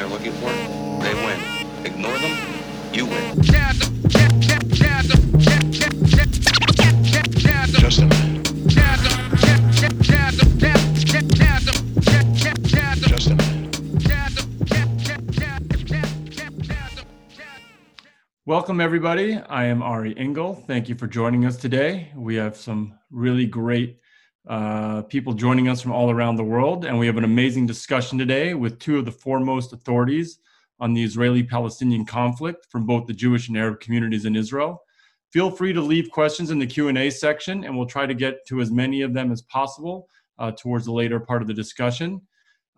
they're looking for, they win. Ignore them, you win. Just a minute. Just a minute. Welcome, everybody. I am Ari Engel. Thank you for joining us today. We have some really great uh, people joining us from all around the world, and we have an amazing discussion today with two of the foremost authorities on the Israeli Palestinian conflict from both the Jewish and Arab communities in Israel. Feel free to leave questions in the Q&A section, and we'll try to get to as many of them as possible uh, towards the later part of the discussion.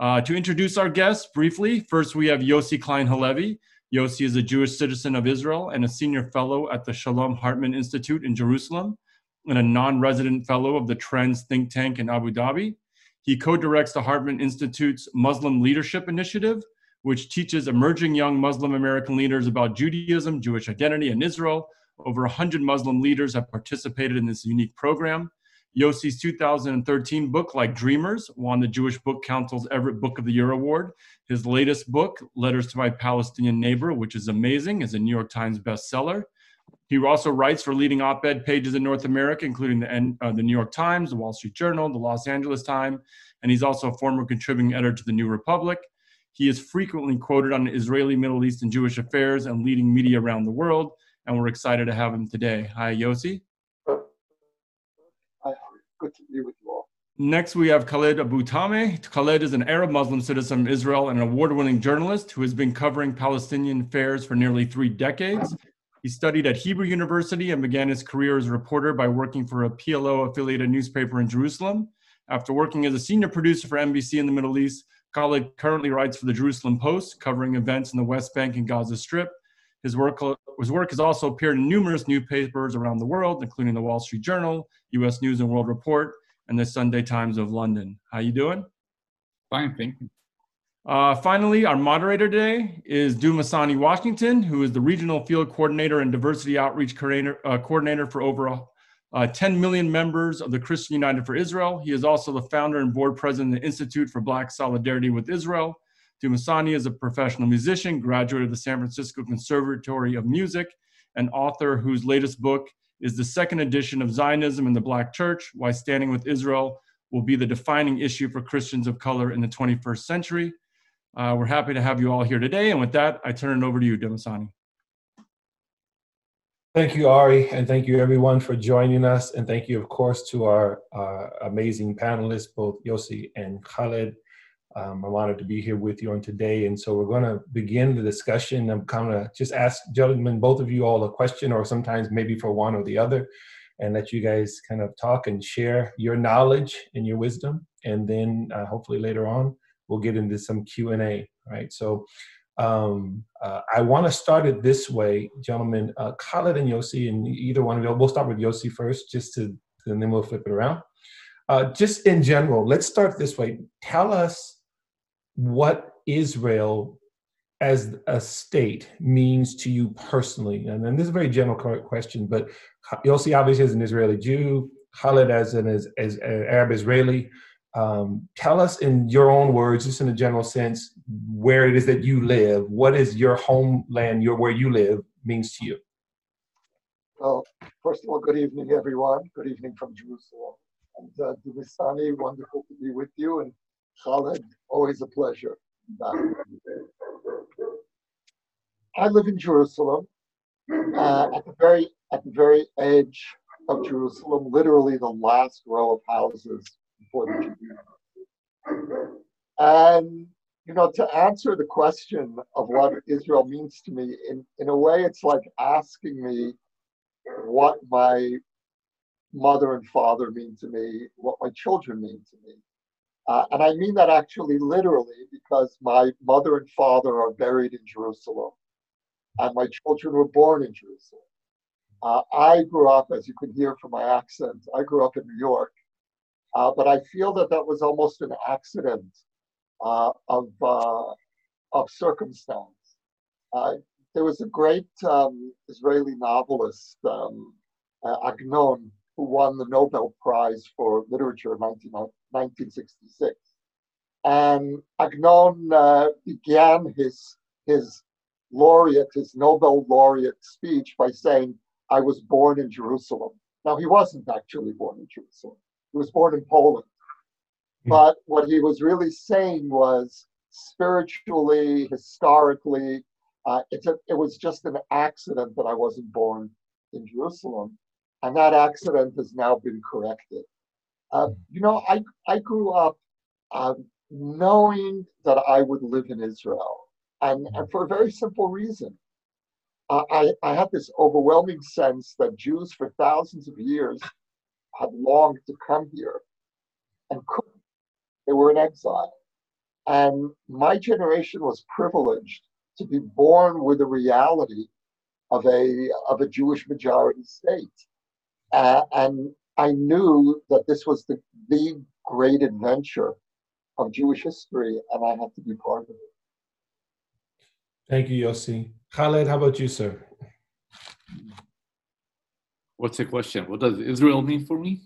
Uh, to introduce our guests briefly, first we have Yossi Klein Halevi. Yossi is a Jewish citizen of Israel and a senior fellow at the Shalom Hartman Institute in Jerusalem and a non-resident fellow of the Trends think tank in Abu Dhabi. He co-directs the Hartman Institute's Muslim Leadership Initiative, which teaches emerging young Muslim American leaders about Judaism, Jewish identity, and Israel. Over 100 Muslim leaders have participated in this unique program. Yossi's 2013 book, Like Dreamers, won the Jewish Book Council's Everett Book of the Year Award. His latest book, Letters to My Palestinian Neighbor, which is amazing, is a New York Times bestseller. He also writes for leading op-ed pages in North America, including the, uh, the New York Times, the Wall Street Journal, the Los Angeles Times, and he's also a former contributing editor to the New Republic. He is frequently quoted on Israeli, Middle East, and Jewish affairs and leading media around the world, and we're excited to have him today. Hi, Yossi. Hi, good to be with you all. Next, we have Khaled Abu Toameh. Khaled is an Arab Muslim citizen of Israel and an award winning journalist who has been covering Palestinian affairs for nearly three decades. He studied at Hebrew University and began his career as a reporter by working for a PLO affiliated newspaper in Jerusalem. After working as a senior producer for NBC in the Middle East, Khaled currently writes for the Jerusalem Post, covering events in the West Bank and Gaza Strip. His work, his work has also appeared in numerous newspapers around the world, including the Wall Street Journal, U.S. News and World Report, and the Sunday Times of London. How are you doing? Fine, thank you. Uh, finally, our moderator today is Dumisani Washington, who is the Regional Field Coordinator and Diversity Outreach Coordinator, uh, coordinator for over uh, 10 million members of the Christian United for Israel. He is also the founder and board president of the Institute for Black Solidarity with Israel. Dumisani is a professional musician, graduate of the San Francisco Conservatory of Music, and author whose latest book is the second edition of Zionism in the Black Church, Why Standing with Israel will be the defining issue for Christians of color in the 21st century. Uh, we're happy to have you all here today. And with that, I turn it over to you, Dumisani. Thank you, Ari, and thank you everyone for joining us. And thank you, of course, to our uh, amazing panelists, both Yossi and Khaled. Um, I'm honored to be here with you on today. And so we're going to begin the discussion. I'm kind of just ask gentlemen, both of you all a question, or sometimes maybe for one or the other, and let you guys kind of talk and share your knowledge and your wisdom. And then uh, hopefully later on, we'll get into some Q&A, right? So um, uh, I want to start it this way, gentlemen. Uh, Khaled and Yossi, and either one of you. We'll start with Yossi first, just to, and then we'll flip it around. Uh, just in general, let's start this way. Tell us what Israel as a state means to you personally. And then this is a very general question, but Yossi obviously as an Israeli Jew, Khaled as an as, as Arab Israeli. Um, tell us in your own words, just in a general sense, where it is that you live. What is your homeland, your where you live, means to you? Well, first of all, good evening, everyone. Good evening from Jerusalem. And uh, wonderful to be with you. And Khaled, always a pleasure. I live in Jerusalem, uh, at the very at the very edge of Jerusalem, literally the last row of houses Jews. And you know, to answer the question of what Israel means to me, in, in a way, it's like asking me what my mother and father mean to me, what my children mean to me. Uh, and I mean that actually literally because my mother and father are buried in Jerusalem, and my children were born in Jerusalem. Uh, I grew up, as you can hear from my accent, I grew up in New York, uh, but I feel that that was almost an accident uh, of, uh, of circumstance. Uh, there was a great um, Israeli novelist, um, Agnon, who won the Nobel Prize for Literature in 19, 1966. And Agnon uh, began his his laureate, his Nobel laureate speech by saying, "I was born in Jerusalem." Now he wasn't actually born in Jerusalem; he was born in Poland. Hmm. But what he was really saying was, spiritually, historically, uh, it's a, it was just an accident that I wasn't born in Jerusalem, and that accident has now been corrected. Uh, you know, I I grew up um, knowing that I would live in Israel, and, and for a very simple reason. Uh, I, I had this overwhelming sense that Jews for thousands of years had longed to come here and couldn't. They were in exile. And my generation was privileged to be born with the reality of a, of a Jewish majority state. Uh, and I knew that this was the, the great adventure of Jewish history, and I had to be part of it. Thank you, Yossi. Khaled, how about you, sir? What's the question? What does Israel mean for me?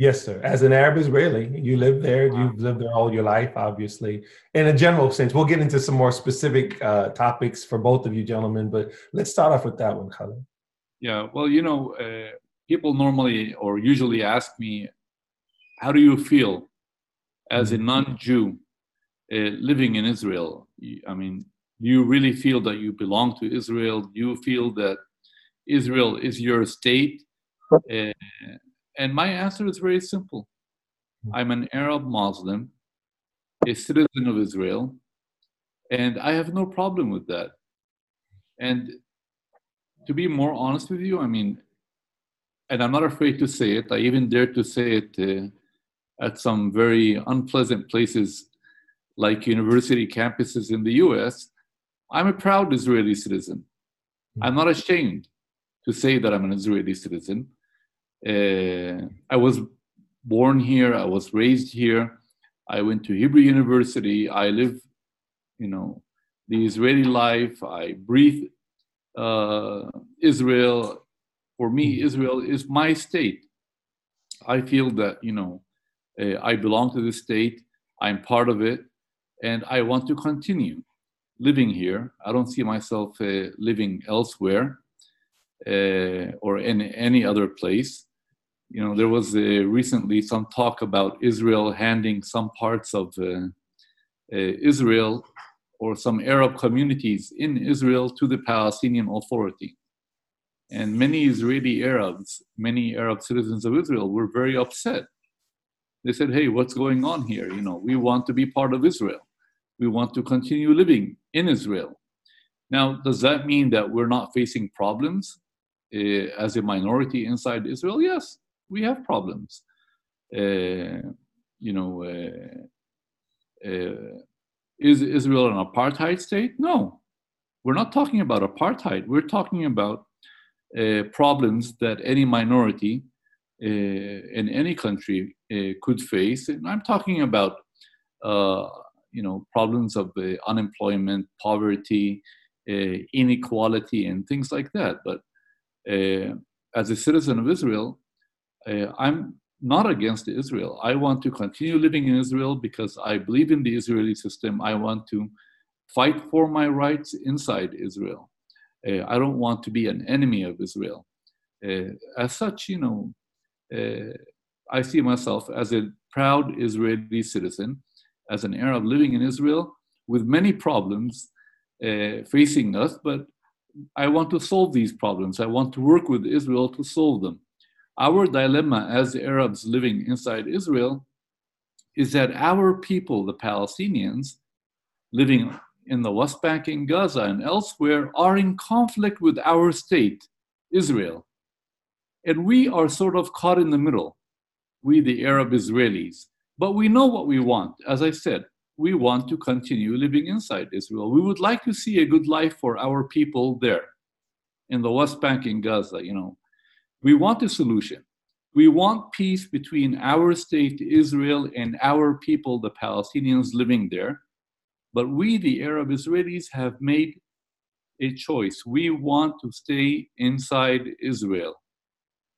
Yes, sir. As an Arab Israeli, you live there. You've lived there all your life, obviously. In a general sense, we'll get into some more specific uh, topics for both of you gentlemen, but let's start off with that one, Khaled. Yeah, well, you know, uh, people normally or usually ask me, how do you feel as a non Jew uh, living in Israel? I mean, do you really feel that you belong to Israel? Do you feel that Israel is your state? Uh, and my answer is very simple I'm an Arab Muslim, a citizen of Israel, and I have no problem with that. And to be more honest with you, I mean, and I'm not afraid to say it, I even dare to say it uh, at some very unpleasant places like university campuses in the US. I'm a proud Israeli citizen. I'm not ashamed to say that I'm an Israeli citizen. Uh, I was born here, I was raised here, I went to Hebrew University, I live, you know, the Israeli life, I breathe uh, Israel. For me, Israel is my state. I feel that, you know, uh, I belong to this state, I'm part of it, and I want to continue living here. I don't see myself uh, living elsewhere uh, or in any other place. You know, there was uh, recently some talk about Israel handing some parts of uh, uh, Israel or some Arab communities in Israel to the Palestinian Authority. And many Israeli Arabs, many Arab citizens of Israel were very upset. They said, hey, what's going on here? You know, we want to be part of Israel. We want to continue living in Israel. Now, does that mean that we're not facing problems uh, as a minority inside Israel? Yes, we have problems. Uh, you know, uh, uh, is Israel an apartheid state? No, we're not talking about apartheid. We're talking about uh, problems that any minority uh, in any country uh, could face. And I'm talking about, you know, problems of unemployment, poverty, inequality, and things like that. But as a citizen of Israel, uh, I'm not against Israel. I want to continue living in Israel because I believe in the Israeli system. I want to fight for my rights inside Israel. Uh, I don't want to be an enemy of Israel. Uh, as such, you know, uh, I see myself as a proud Israeli citizen, as an Arab living in Israel with many problems uh, facing us, but I want to solve these problems. I want to work with Israel to solve them. Our dilemma as the Arabs living inside Israel is that our people, the Palestinians, living in the West Bank and Gaza and elsewhere, are in conflict with our state, Israel. And we are sort of caught in the middle, we, the Arab Israelis. But we know what we want. As I said, we want to continue living inside Israel. We would like to see a good life for our people there in the West Bank and Gaza, you know. We want a solution. We want peace between our state, Israel, and our people, the Palestinians living there. But we, the Arab Israelis, have made a choice. We want to stay inside Israel.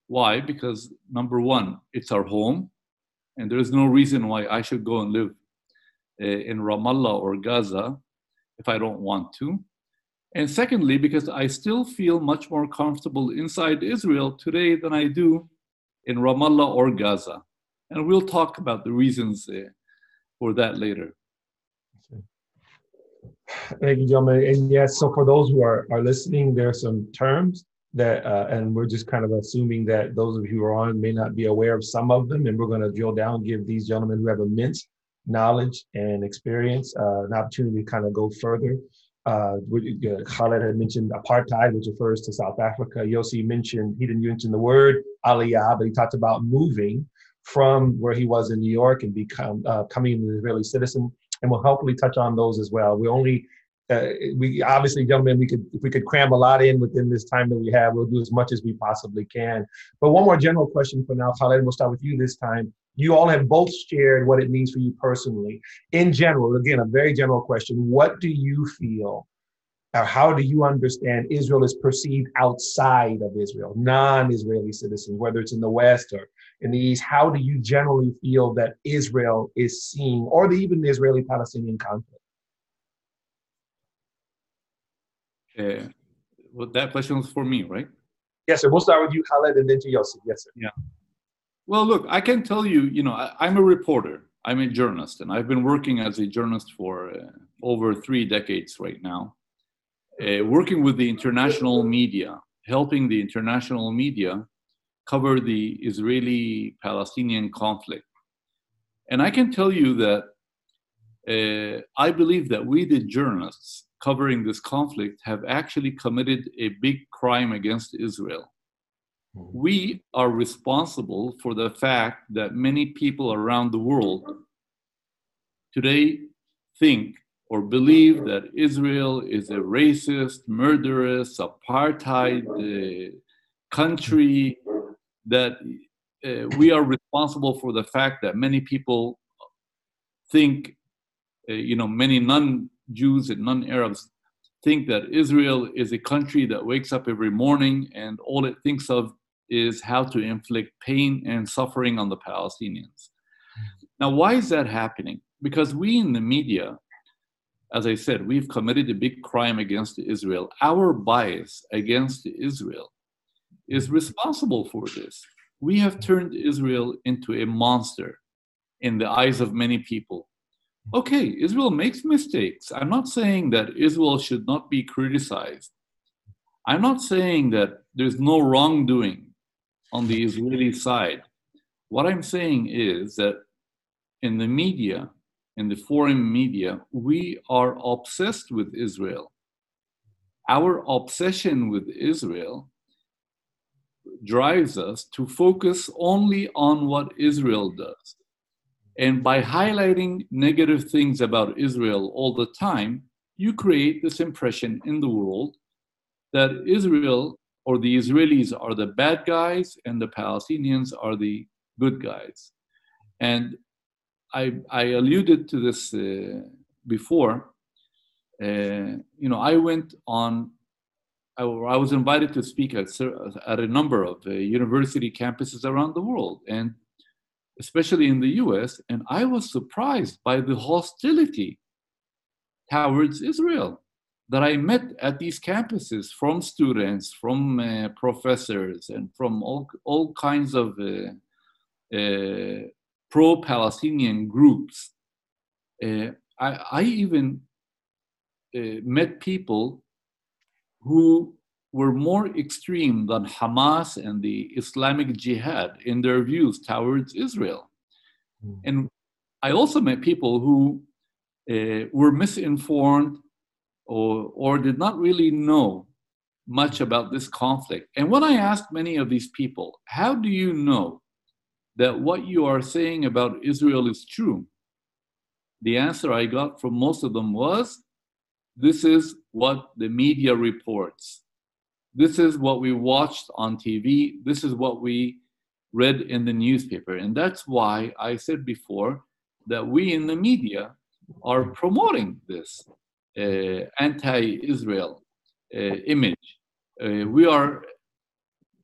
Why? Because number one, it's our home, and there is no reason why I should go and live uh, in Ramallah or Gaza if I don't want to. And secondly, because I still feel much more comfortable inside Israel today than I do in Ramallah or Gaza. And we'll talk about the reasons uh, for that later. Thank you, gentlemen. And yes, so for those who are, are listening, there are some terms that, uh, and we're just kind of assuming that those of you who are on may not be aware of some of them, and we're going to drill down, give these gentlemen who have immense knowledge and experience uh, an opportunity to kind of go further. Uh, uh, Khaled had mentioned apartheid, which refers to South Africa. Yossi mentioned, he didn't mention the word aliyah, but he talked about moving from where he was in New York and become uh, coming an Israeli citizen and we'll hopefully touch on those as well. We only, uh, we obviously, gentlemen, we could if we could cram a lot in within this time that we have, we'll do as much as we possibly can. But one more general question for now, Khaled. We'll start with you this time. You all have both shared what it means for you personally. In general, again, a very general question. What do you feel or how do you understand Israel is perceived outside of Israel, non-Israeli citizens, whether it's in the West or in the East? How do you generally feel that Israel is seen, or the, even the Israeli-Palestinian conflict? Uh, well, that question was for me, right? Yes, sir. We'll start with you, Khaled, and then to Yossi. Yes, sir. Yeah. Well, look, I can tell you, you know, I, am a reporter. I'm a journalist, and I've been working as a journalist for uh, over three decades right now uh, working with the international media, helping the international media cover the Israeli Palestinian conflict. And I can tell you that uh, I believe that we, the journalists covering this conflict, have actually committed a big crime against Israel. We are responsible for the fact that many people around the world today think or believe that Israel is a racist, murderous, apartheid uh, country, that uh, we are responsible for the fact that many people think, uh, you know, many non Jews and non Arabs think that Israel is a country that wakes up every morning and all it thinks of is how to inflict pain and suffering on the Palestinians. Now, why is that happening? Because we in the media as I said, we've committed a big crime against Israel. Our bias against Israel is responsible for this. We have turned Israel into a monster in the eyes of many people. Okay, Israel makes mistakes. I'm not saying that Israel should not be criticized. I'm not saying that there's no wrongdoing on the Israeli side. What I'm saying is that in the media, in the foreign media, we are obsessed with Israel. Our obsession with Israel drives us to focus only on what Israel does. And by highlighting negative things about Israel all the time, you create this impression in the world that Israel or the Israelis are the bad guys and the Palestinians are the good guys. And I, I alluded to this uh, before. Uh, you know, I went on, I, I, was invited to speak at, at a number of uh, university campuses around the world, and especially in the US, and I was surprised by the hostility towards Israel that I met at these campuses from students, from uh, professors, and from all, all kinds of uh, uh, pro-Palestinian groups. Uh, I, I, even uh, met people who were more extreme than Hamas and the Islamic Jihad in their views towards Israel. Mm. And I also met people who uh, were misinformed or, or did not really know much about this conflict. And when I asked many of these people, how do you know that what you are saying about Israel is true? The answer I got from most of them was this is what the media reports. This is what we watched on TV. This is what we read in the newspaper. And that's why I said before that we in the media are promoting this uh, anti Israel uh, image. Uh, we are,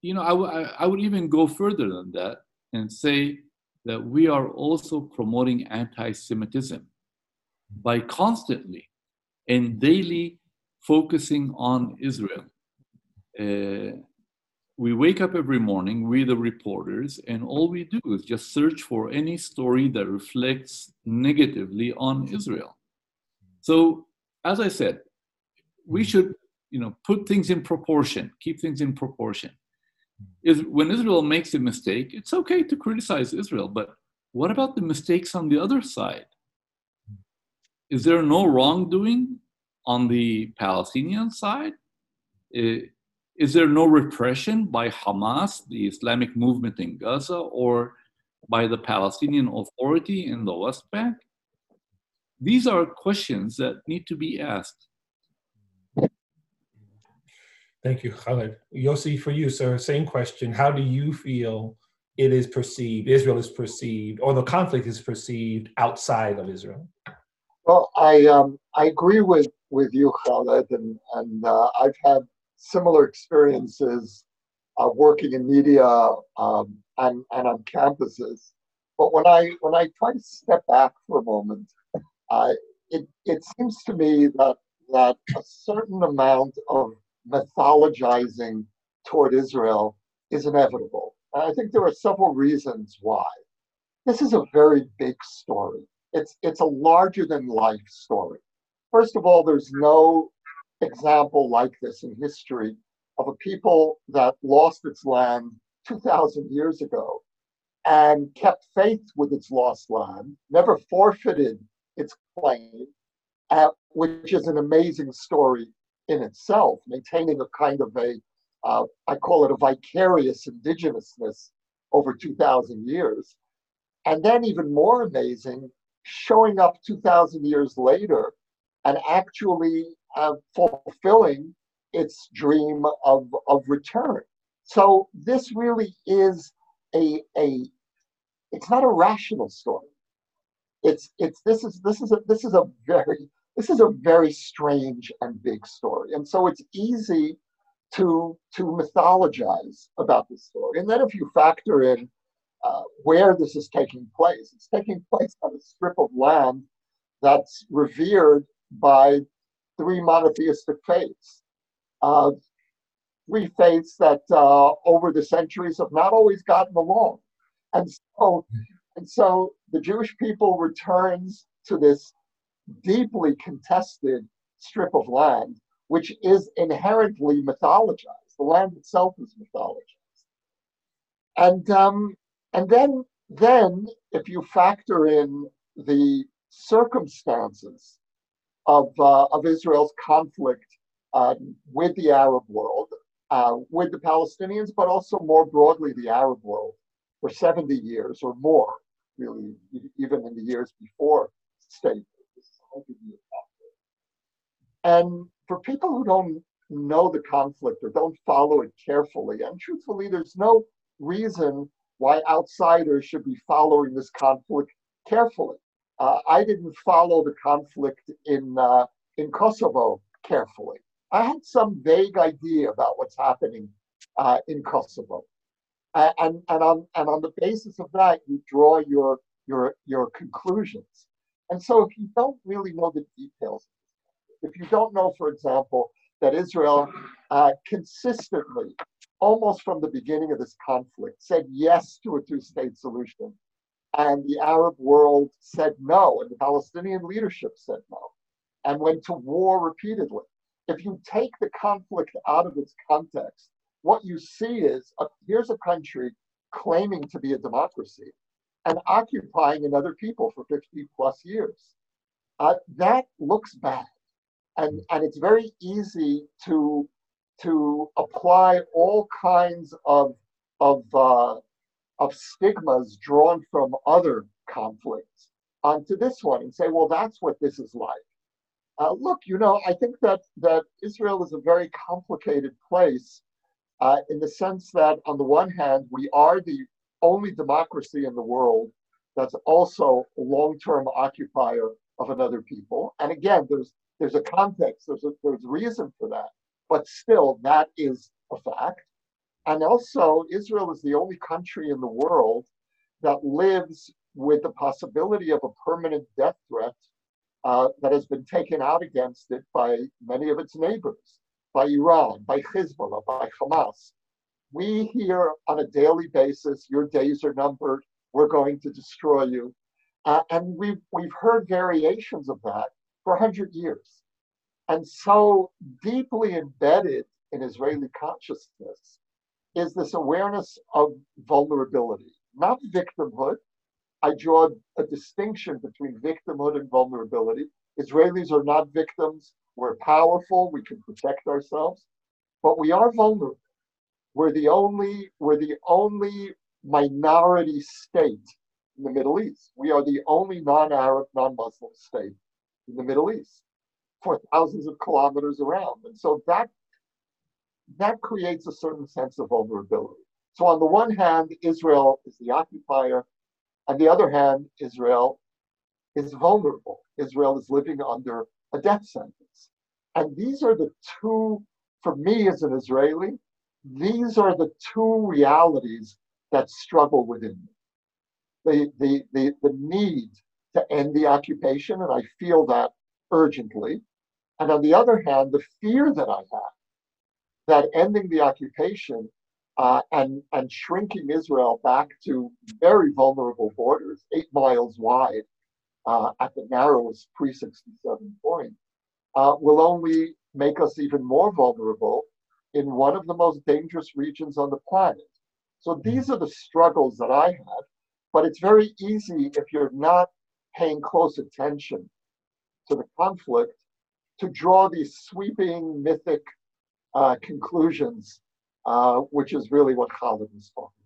you know, I, I would even go further than that and say that we are also promoting anti Semitism. by constantly and daily focusing on Israel. Uh, we wake up every morning, we the reporters, and all we do is just search for any story that reflects negatively on Israel. So, as I said, we should, you know, put things in proportion, keep things in proportion. Is when Israel makes a mistake, it's okay to criticize Israel, but what about the mistakes on the other side? Is there no wrongdoing on the Palestinian side? Uh, is there no repression by Hamas, the Islamic movement in Gaza, or by the Palestinian Authority in the West Bank? These are questions that need to be asked. Thank you, Khaled. Yossi, for you, sir, same question. How do you feel it is perceived, Israel is perceived, or the conflict is perceived outside of Israel? Well, I um, I agree with with you, Khaled, and and uh, I've had similar experiences uh, working in media um, and and on campuses. But when I when I try to step back for a moment, uh, it it seems to me that that a certain amount of mythologizing toward Israel is inevitable. And I think there are several reasons why. This is a very big story. It's it's a larger than life story. First of all, there's no example like this in history of a people that lost its land 2,000 years ago and kept faith with its lost land, never forfeited its claim, uh, which is an amazing story in itself, maintaining a kind of a, uh, I call it a vicarious indigenousness over 2,000 years. And then, even more amazing, showing up 2,000 years later and actually uh, fulfilling its dream of, of return. So this really is a, a it's not a rational story. It's it's this is this is a this is a very this is a very strange and big story. And so it's easy to to mythologize about this story. And then if you factor in uh, where this is taking place, it's taking place on a strip of land that's revered by three monotheistic faiths. Uh, three faiths that uh, over the centuries have not always gotten along. And so, and so the Jewish people returns to this deeply contested strip of land, which is inherently mythologized. The land itself is mythologized. And um, and then then if you factor in the circumstances of, uh, of Israel's conflict uh, with the Arab world, uh, with the Palestinians, but also more broadly the Arab world for 70 years or more, really, even in the years before state. And for people who don't know the conflict or don't follow it carefully, and truthfully, there's no reason why outsiders should be following this conflict carefully. Uh, I didn't follow the conflict in uh, in Kosovo carefully. I had some vague idea about what's happening uh, in Kosovo, and and on and on the basis of that, you draw your your your conclusions. And so, if you don't really know the details, if you don't know, for example, that Israel uh, consistently, almost from the beginning of this conflict, said yes to a two-state solution and the Arab world said no, and the Palestinian leadership said no, and went to war repeatedly. If you take the conflict out of its context, what you see is a, here's a country claiming to be a democracy and occupying another people for 50 plus years. Uh, that looks bad. And, and it's very easy to, to apply all kinds of, of uh, of stigmas drawn from other conflicts onto this one and say, well, that's what this is like. Uh, look, you know, I think that that Israel is a very complicated place uh, in the sense that, on the one hand, we are the only democracy in the world that's also a long-term occupier of another people. And again, there's there's a context, there's a, there's reason for that, but still, that is a fact. And also, Israel is the only country in the world that lives with the possibility of a permanent death threat uh, that has been taken out against it by many of its neighbors, by Iran, by Hezbollah, by Hamas. We hear on a daily basis, your days are numbered, we're going to destroy you. Uh, and we've, we've heard variations of that for 100 years. And so deeply embedded in Israeli consciousness is this awareness of vulnerability, not victimhood. I draw a distinction between victimhood and vulnerability. Israelis are not victims. We're powerful. We can protect ourselves, but we are vulnerable. We're the only, we're the only minority state in the Middle East. We are the only non-Arab, non-Muslim state in the Middle East for thousands of kilometers around. And so that that creates a certain sense of vulnerability. So on the one hand, Israel is the occupier. On the other hand, Israel is vulnerable. Israel is living under a death sentence. And these are the two, for me as an Israeli, these are the two realities that struggle within me. The, the, the, the need to end the occupation, and I feel that urgently. And on the other hand, the fear that I have that ending the occupation uh, and, and shrinking Israel back to very vulnerable borders, eight miles wide uh, at the narrowest pre 67 point, uh, will only make us even more vulnerable in one of the most dangerous regions on the planet. So these are the struggles that I have, but it's very easy if you're not paying close attention to the conflict to draw these sweeping mythic uh, conclusions, uh, which is really what Khaled was talking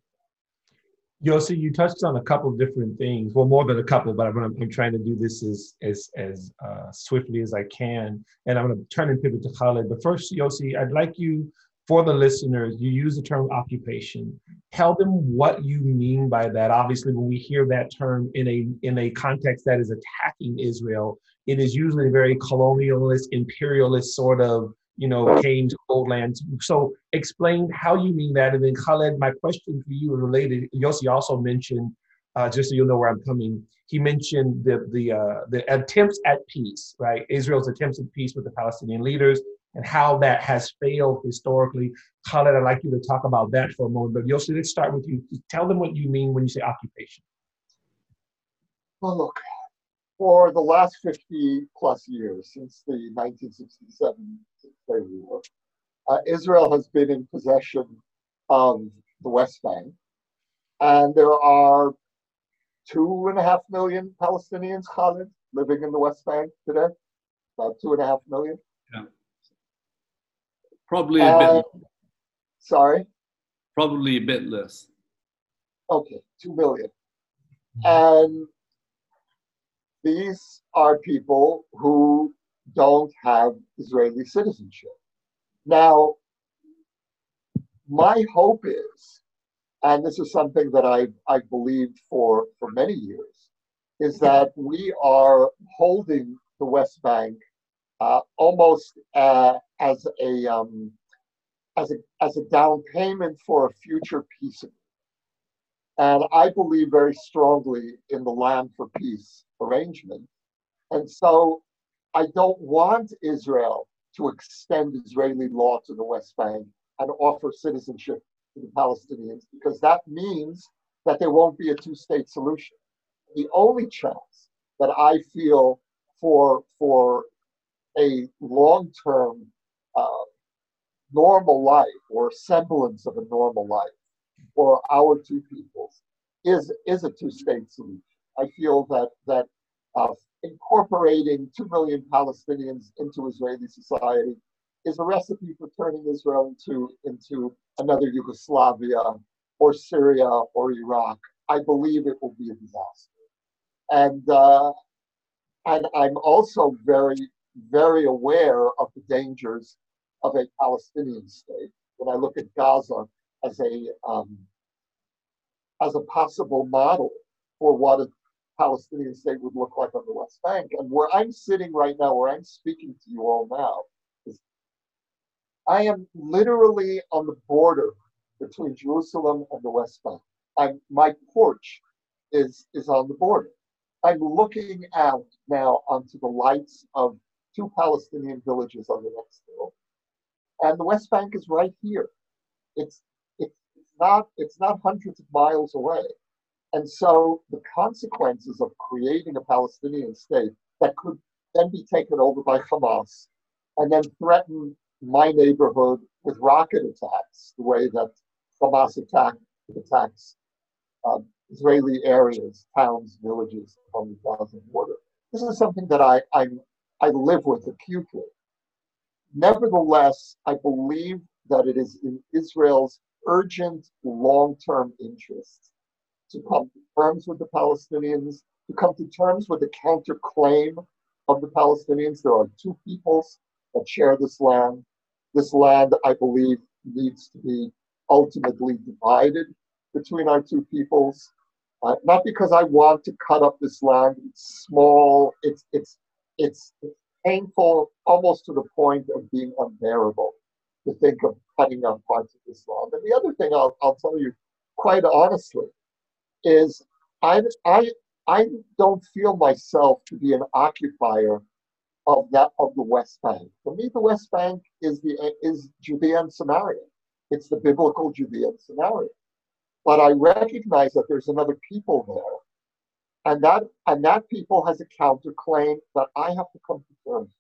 Yossi, you touched on a couple of different things. Well, more than a couple, but I'm, I'm trying to do this as as as uh, swiftly as I can, and I'm going to turn and pivot to Khaled. But first, Yossi, I'd like you, for the listeners, you use the term occupation. Tell them what you mean by that. Obviously, when we hear that term in a in a context that is attacking Israel, it is usually a very colonialist, imperialist sort of you know, came to old lands. So explain how you mean that. And then Khaled, my question for you is related. Yossi also mentioned, uh, just so you'll know where I'm coming, he mentioned the the uh, the attempts at peace, right? Israel's attempts at peace with the Palestinian leaders and how that has failed historically. Khaled, I'd like you to talk about that for a moment. But Yossi, let's start with you. Tell them what you mean when you say occupation. Well, look, for the last 50 plus years, since the 1967 Israeli war, uh, Israel has been in possession of the West Bank. And there are two and a half million Palestinians, Khaled, living in the West Bank today. About two and a half million. Yeah. Probably a bit. Sorry? Probably a bit less. Okay, two million. And these are people who don't have Israeli citizenship. Now, my hope is, and this is something that I've, I've believed for, for many years, is that we are holding the West Bank uh, almost uh, as a um, as a as a down payment for a future peace. And I believe very strongly in the land for peace arrangement. And so I don't want Israel to extend Israeli law to the West Bank and offer citizenship to the Palestinians because that means that there won't be a two state solution. The only chance that I feel for, for a long term uh, normal life or semblance of a normal life for our two peoples is, is a two state solution. I feel that that uh, incorporating two million Palestinians into Israeli society is a recipe for turning Israel into into another Yugoslavia or Syria or Iraq. I believe it will be a disaster, and uh, and I'm also very very aware of the dangers of a Palestinian state. When I look at Gaza as a um, as a possible model for what a Palestinian state would look like on the West Bank. And where I'm sitting right now, where I'm speaking to you all now, is I am literally on the border between Jerusalem and the West Bank. I'm, my porch is, is on the border. I'm looking out now onto the lights of two Palestinian villages on the next hill. And the West Bank is right here. It's not it's not hundreds of miles away. And so the consequences of creating a Palestinian state that could then be taken over by Hamas and then threaten my neighborhood with rocket attacks, the way that Hamas attack, attacks um, Israeli areas, towns, villages on the Gaza border. This is something that I, I'm, I live with acutely. Nevertheless, I believe that it is in Israel's urgent long term interest to come to terms with the Palestinians, to come to terms with the counterclaim of the Palestinians. There are two peoples that share this land. This land, I believe, needs to be ultimately divided between our two peoples. Uh, not because I want to cut up this land. It's small. It's it's it's painful, almost to the point of being unbearable to think of cutting up parts of this land. And the other thing I'll, I'll tell you quite honestly is I, I, I don't feel myself to be an occupier of that of the West Bank. For me, the West Bank is the is Judea and Samaria. It's the biblical Judea and Samaria. But I recognize that there's another people there. And that and that people has a counterclaim that I have to come to terms.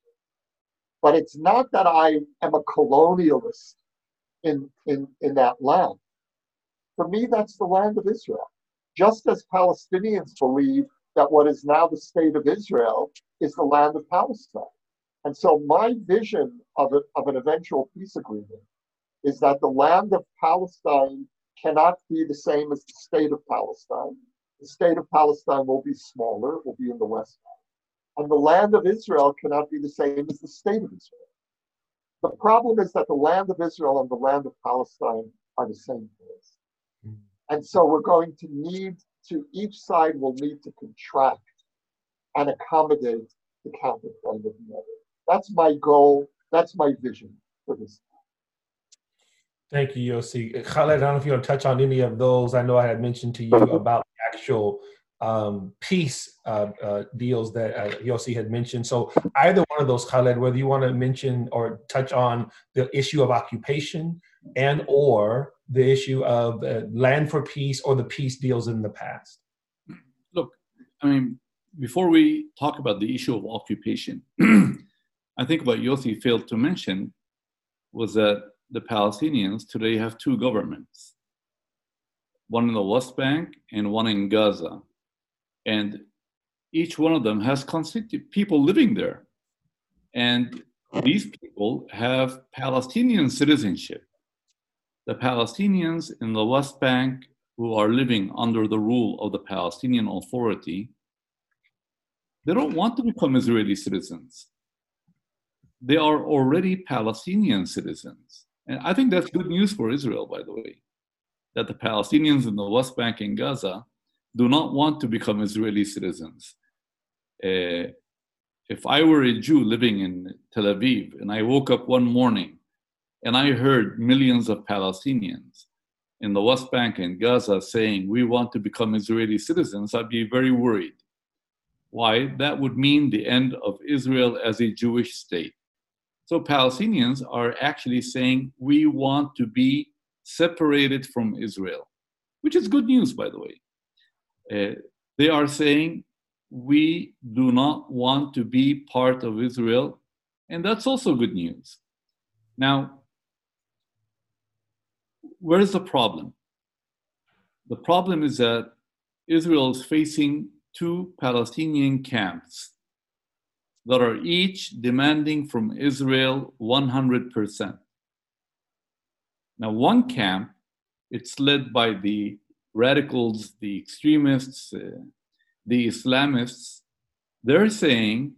But it's not that I am a colonialist in, in, in that land. For me, that's the land of Israel. Just as Palestinians believe that what is now the state of Israel is the land of Palestine. And so my vision of, it, of an eventual peace agreement is that the land of Palestine cannot be the same as the state of Palestine. The state of Palestine will be smaller, it will be in the West Bank. And the land of Israel cannot be the same as the state of Israel. The problem is that the land of Israel and the land of Palestine are the same place. Hmm. And so we're going to need to, each side will need to contract and accommodate the counterpoint of the other. That's my goal. That's my vision for this. Thank you, Yossi. Khaled, I don't know if you want to touch on any of those. I know I had mentioned to you about the actual um, peace uh, uh, deals that uh, Yossi had mentioned. So either one of those, Khaled, whether you want to mention or touch on the issue of occupation and or the issue of uh, land for peace or the peace deals in the past. Look, I mean, before we talk about the issue of occupation, I think what Yossi failed to mention was that the Palestinians today have two governments one in the West Bank and one in Gaza. And each one of them has constituted people living there. And these people have Palestinian citizenship. The Palestinians in the West Bank who are living under the rule of the Palestinian Authority, they don't want to become Israeli citizens. They are already Palestinian citizens. And I think that's good news for Israel, by the way, that the Palestinians in the West Bank and Gaza do not want to become Israeli citizens. Uh, if I were a Jew living in Tel Aviv and I woke up one morning and I heard millions of Palestinians in the West Bank and Gaza saying, We want to become Israeli citizens, I'd be very worried. Why? That would mean the end of Israel as a Jewish state. So Palestinians are actually saying, we want to be separated from Israel, which is good news, by the way. Uh, they are saying, we do not want to be part of Israel, and that's also good news. Now, where is the problem? The problem is that Israel is facing two Palestinian camps that are each demanding from Israel 100%. Now, one camp, it's led by the radicals, the extremists, uh, the Islamists. They're saying,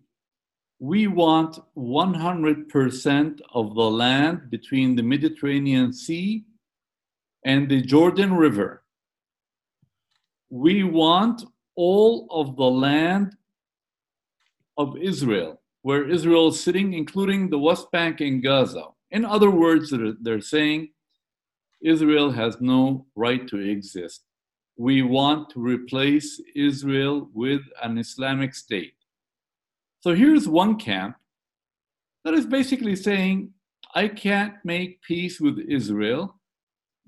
we want 100% of the land between the Mediterranean Sea and the Jordan River. We want all of the land of Israel, where Israel is sitting, including the West Bank and Gaza. In other words, they're, they're saying Israel has no right to exist. we want to replace Israel with an Islamic state. So here's one camp that is basically saying, I can't make peace with Israel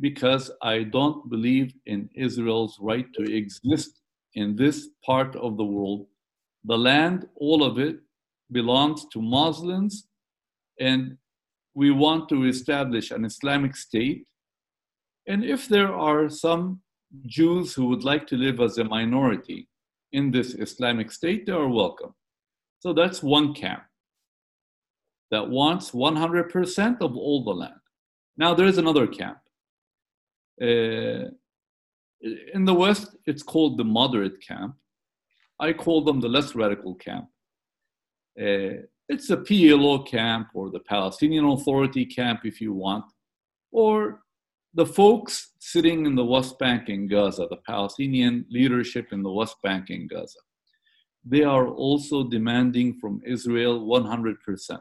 because I don't believe in Israel's right to exist in this part of the world. The land, all of it, belongs to Muslims, and we want to establish an Islamic state. And if there are some Jews who would like to live as a minority in this Islamic state, they are welcome. So that's one camp that wants 100% of all the land. Now, there is another camp. Uh, in the West, it's called the moderate camp. I call them the less radical camp. Uh, it's a PLO camp or the Palestinian Authority camp, if you want, or the folks sitting in the West Bank in Gaza, the Palestinian leadership in the West Bank in Gaza. They are also demanding from Israel 100%.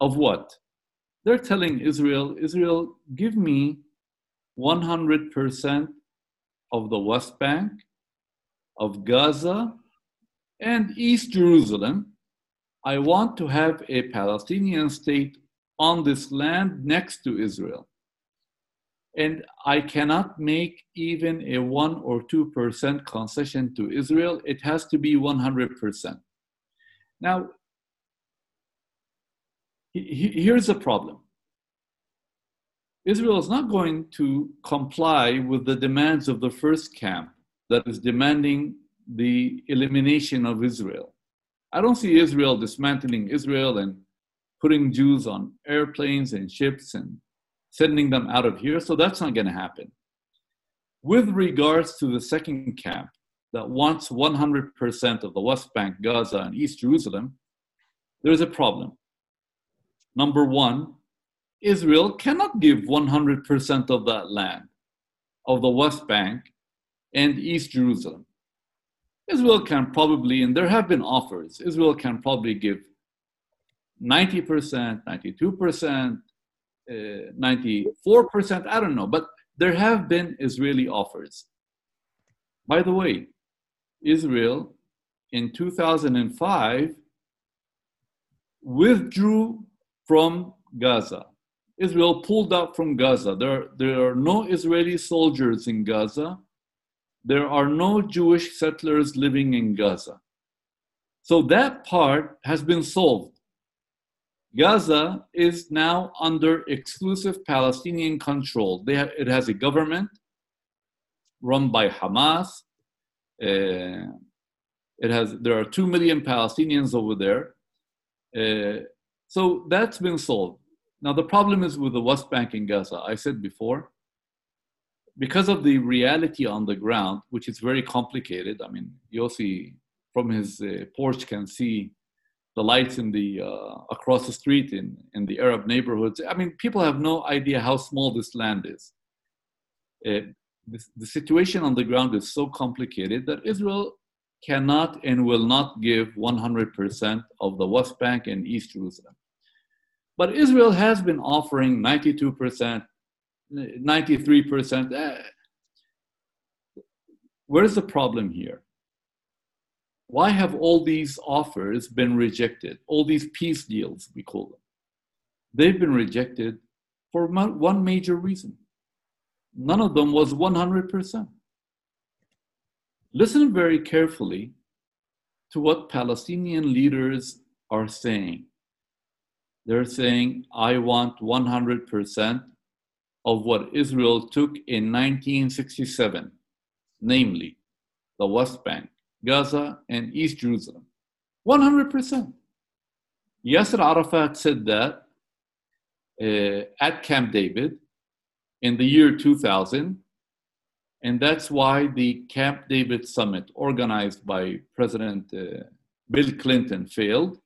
Of what? They're telling Israel, Israel, give me 100% of the West Bank, of Gaza, and East Jerusalem. I want to have a Palestinian state on this land next to Israel. And I cannot make even a 1 or 2% concession to Israel. It has to be 100%. Now, here's the problem Israel is not going to comply with the demands of the first camp that is demanding the elimination of Israel. I don't see Israel dismantling Israel and putting Jews on airplanes and ships and sending them out of here, so that's not going to happen. With regards to the second camp that wants 100% of the West Bank, Gaza, and East Jerusalem, there's a problem. Number one, Israel cannot give 100% of that land, of the West Bank and East Jerusalem. Israel can probably, and there have been offers, Israel can probably give 90%, 92%, uh, Uh, 94%, I don't know, but there have been Israeli offers. By the way, Israel in 2005 withdrew from Gaza. Israel pulled out from Gaza. There, there are no Israeli soldiers in Gaza. There are no Jewish settlers living in Gaza. So that part has been solved. Gaza is now under exclusive Palestinian control. It has a government run by Hamas. Uh, it has there are two million Palestinians over there. Uh, so that's been solved. Now the problem is with the West Bank and Gaza. I said before, because of the reality on the ground, which is very complicated. I mean, Yossi from his uh, porch can see the lights in the uh, across the street in in the Arab neighborhoods. I mean, people have no idea how small this land is. It, this, the situation on the ground is so complicated that Israel cannot and will not give 100% of the West Bank and East Jerusalem. But Israel has been offering 92%, 93%. Eh. Where's the problem here? Why have all these offers been rejected? All these peace deals, we call them. They've been rejected for one major reason. None of them was 100%. Listen very carefully to what Palestinian leaders are saying. They're saying, I want 100% of what Israel took in 1967, namely the West Bank, Gaza, and East Jerusalem. 100%. Yasser Arafat said that uh, at Camp David in the year 2000, and that's why the Camp David summit organized by President uh, Bill Clinton failed.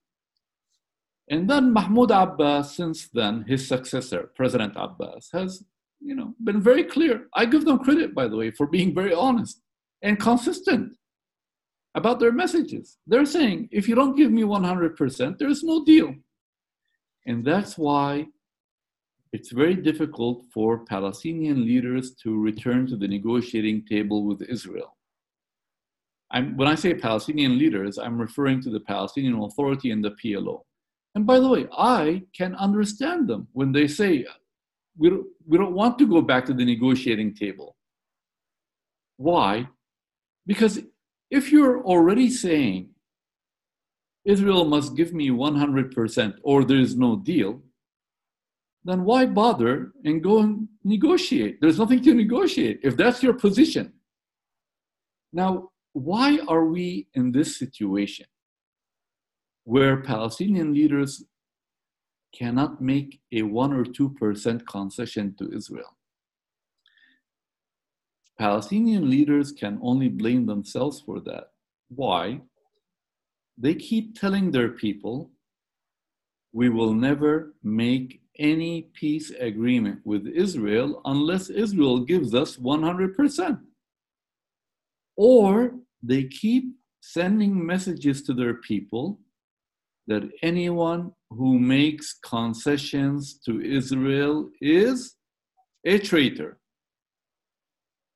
And then Mahmoud Abbas, since then, his successor, President Abbas, has you know, been very clear. I give them credit, by the way, for being very honest and consistent about their messages. They're saying, if you don't give me 100%, there's no deal. And that's why it's very difficult for Palestinian leaders to return to the negotiating table with Israel. I'm, when I say Palestinian leaders, I'm referring to the Palestinian Authority and the PLO. And by the way, I can understand them when they say, we don't, we don't want to go back to the negotiating table. Why? Because if you're already saying Israel must give me 100% or there is no deal, then why bother and go and negotiate? There's nothing to negotiate if that's your position. Now, why are we in this situation where Palestinian leaders cannot make a 1 or 2% concession to Israel? Palestinian leaders can only blame themselves for that. Why? They keep telling their people, we will never make any peace agreement with Israel unless Israel gives us 100%. Or they keep sending messages to their people that anyone who makes concessions to Israel is a traitor.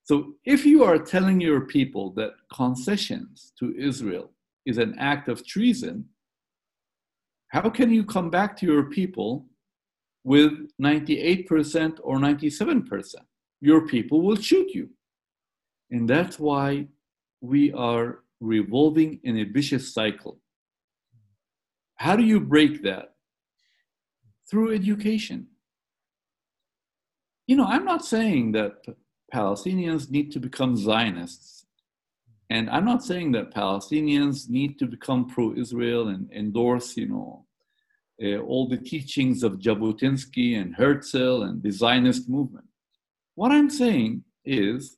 So if you are telling your people that concessions to Israel is an act of treason, how can you come back to your people with 98% or 97%? Your people will shoot you. And that's why we are revolving in a vicious cycle. How do you break that? Through education. You know, I'm not saying that Palestinians need to become Zionists. And I'm not saying that Palestinians need to become pro-Israel and endorse, you know, uh, all the teachings of Jabotinsky and Herzl and the Zionist movement. What I'm saying is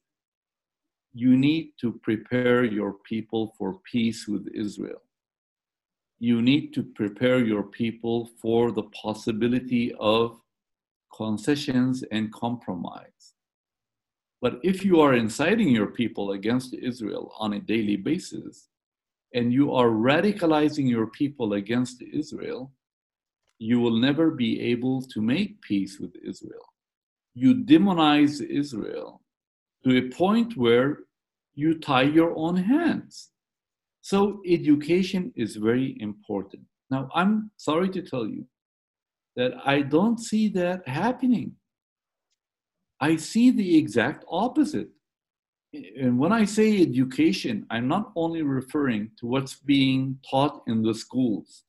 you need to prepare your people for peace with Israel. You need to prepare your people for the possibility of concessions and compromise. But if you are inciting your people against Israel on a daily basis, and you are radicalizing your people against Israel, you will never be able to make peace with Israel. You demonize Israel to a point where you tie your own hands. So, education is very important. Now, I'm sorry to tell you that I don't see that happening. I see the exact opposite. And when I say education, I'm not only referring to what's being taught in the schools.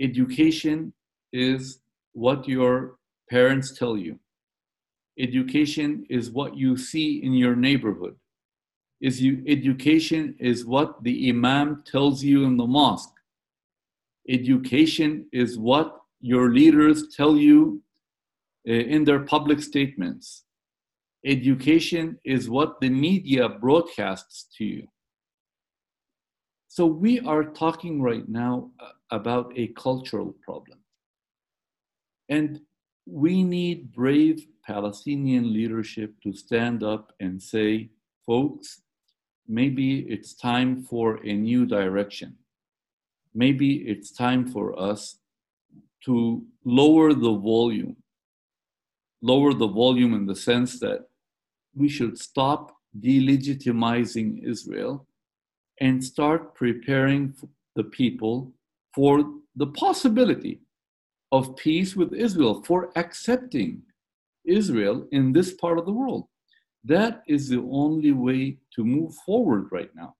Education is what your parents tell you. Education is what you see in your neighborhood. Is you, education is what the imam tells you in the mosque. Education is what your leaders tell you in their public statements. Education is what the media broadcasts to you. So we are talking right now uh, about a cultural problem. And we need brave Palestinian leadership to stand up and say, folks, maybe it's time for a new direction. Maybe it's time for us to lower the volume lower the volume in the sense that we should stop delegitimizing Israel and start preparing the people for the possibility of peace with Israel, for accepting Israel in this part of the world. That is the only way to move forward right now.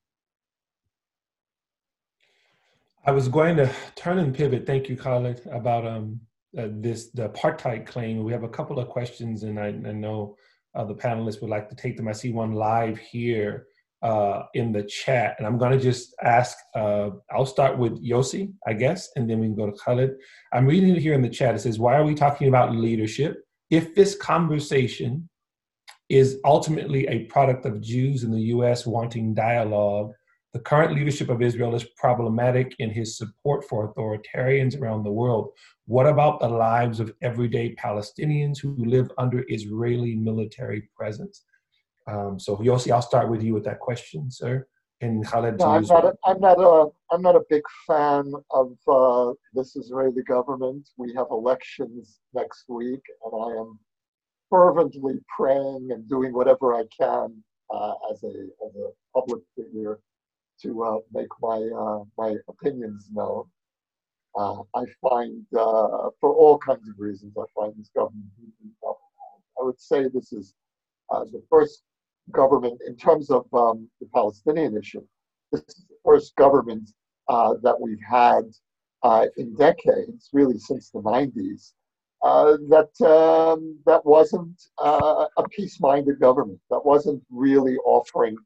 I was going to turn and pivot. Thank you, Khaled, about um, uh, this the apartheid claim. We have a couple of questions, and I, I know uh, the panelists would like to take them. I see one live here uh, in the chat, and I'm going to just ask. Uh, I'll start with Yossi, I guess, and then we can go to Khaled. I'm reading it here in the chat. It says, "Why are we talking about leadership if this conversation is ultimately a product of Jews in the U.S. wanting dialogue?" The current leadership of Israel is problematic in his support for authoritarians around the world. What about the lives of everyday Palestinians who live under Israeli military presence? Um, so, Yossi, I'll start with you with that question, sir. And Khaled, No, I'm not. A, I'm not a. I'm not a big fan of uh, this Israeli government. We have elections next week, and I am fervently praying and doing whatever I can uh, as a as a public figure to uh, make my uh, my opinions known. Uh, I find, uh, for all kinds of reasons, I find this government. I would say this is uh, the first government in terms of um, the Palestinian issue. This is the first government uh, that we've had in decades, really since the 90s, uh, that um, that wasn't a peace-minded government. That wasn't really offering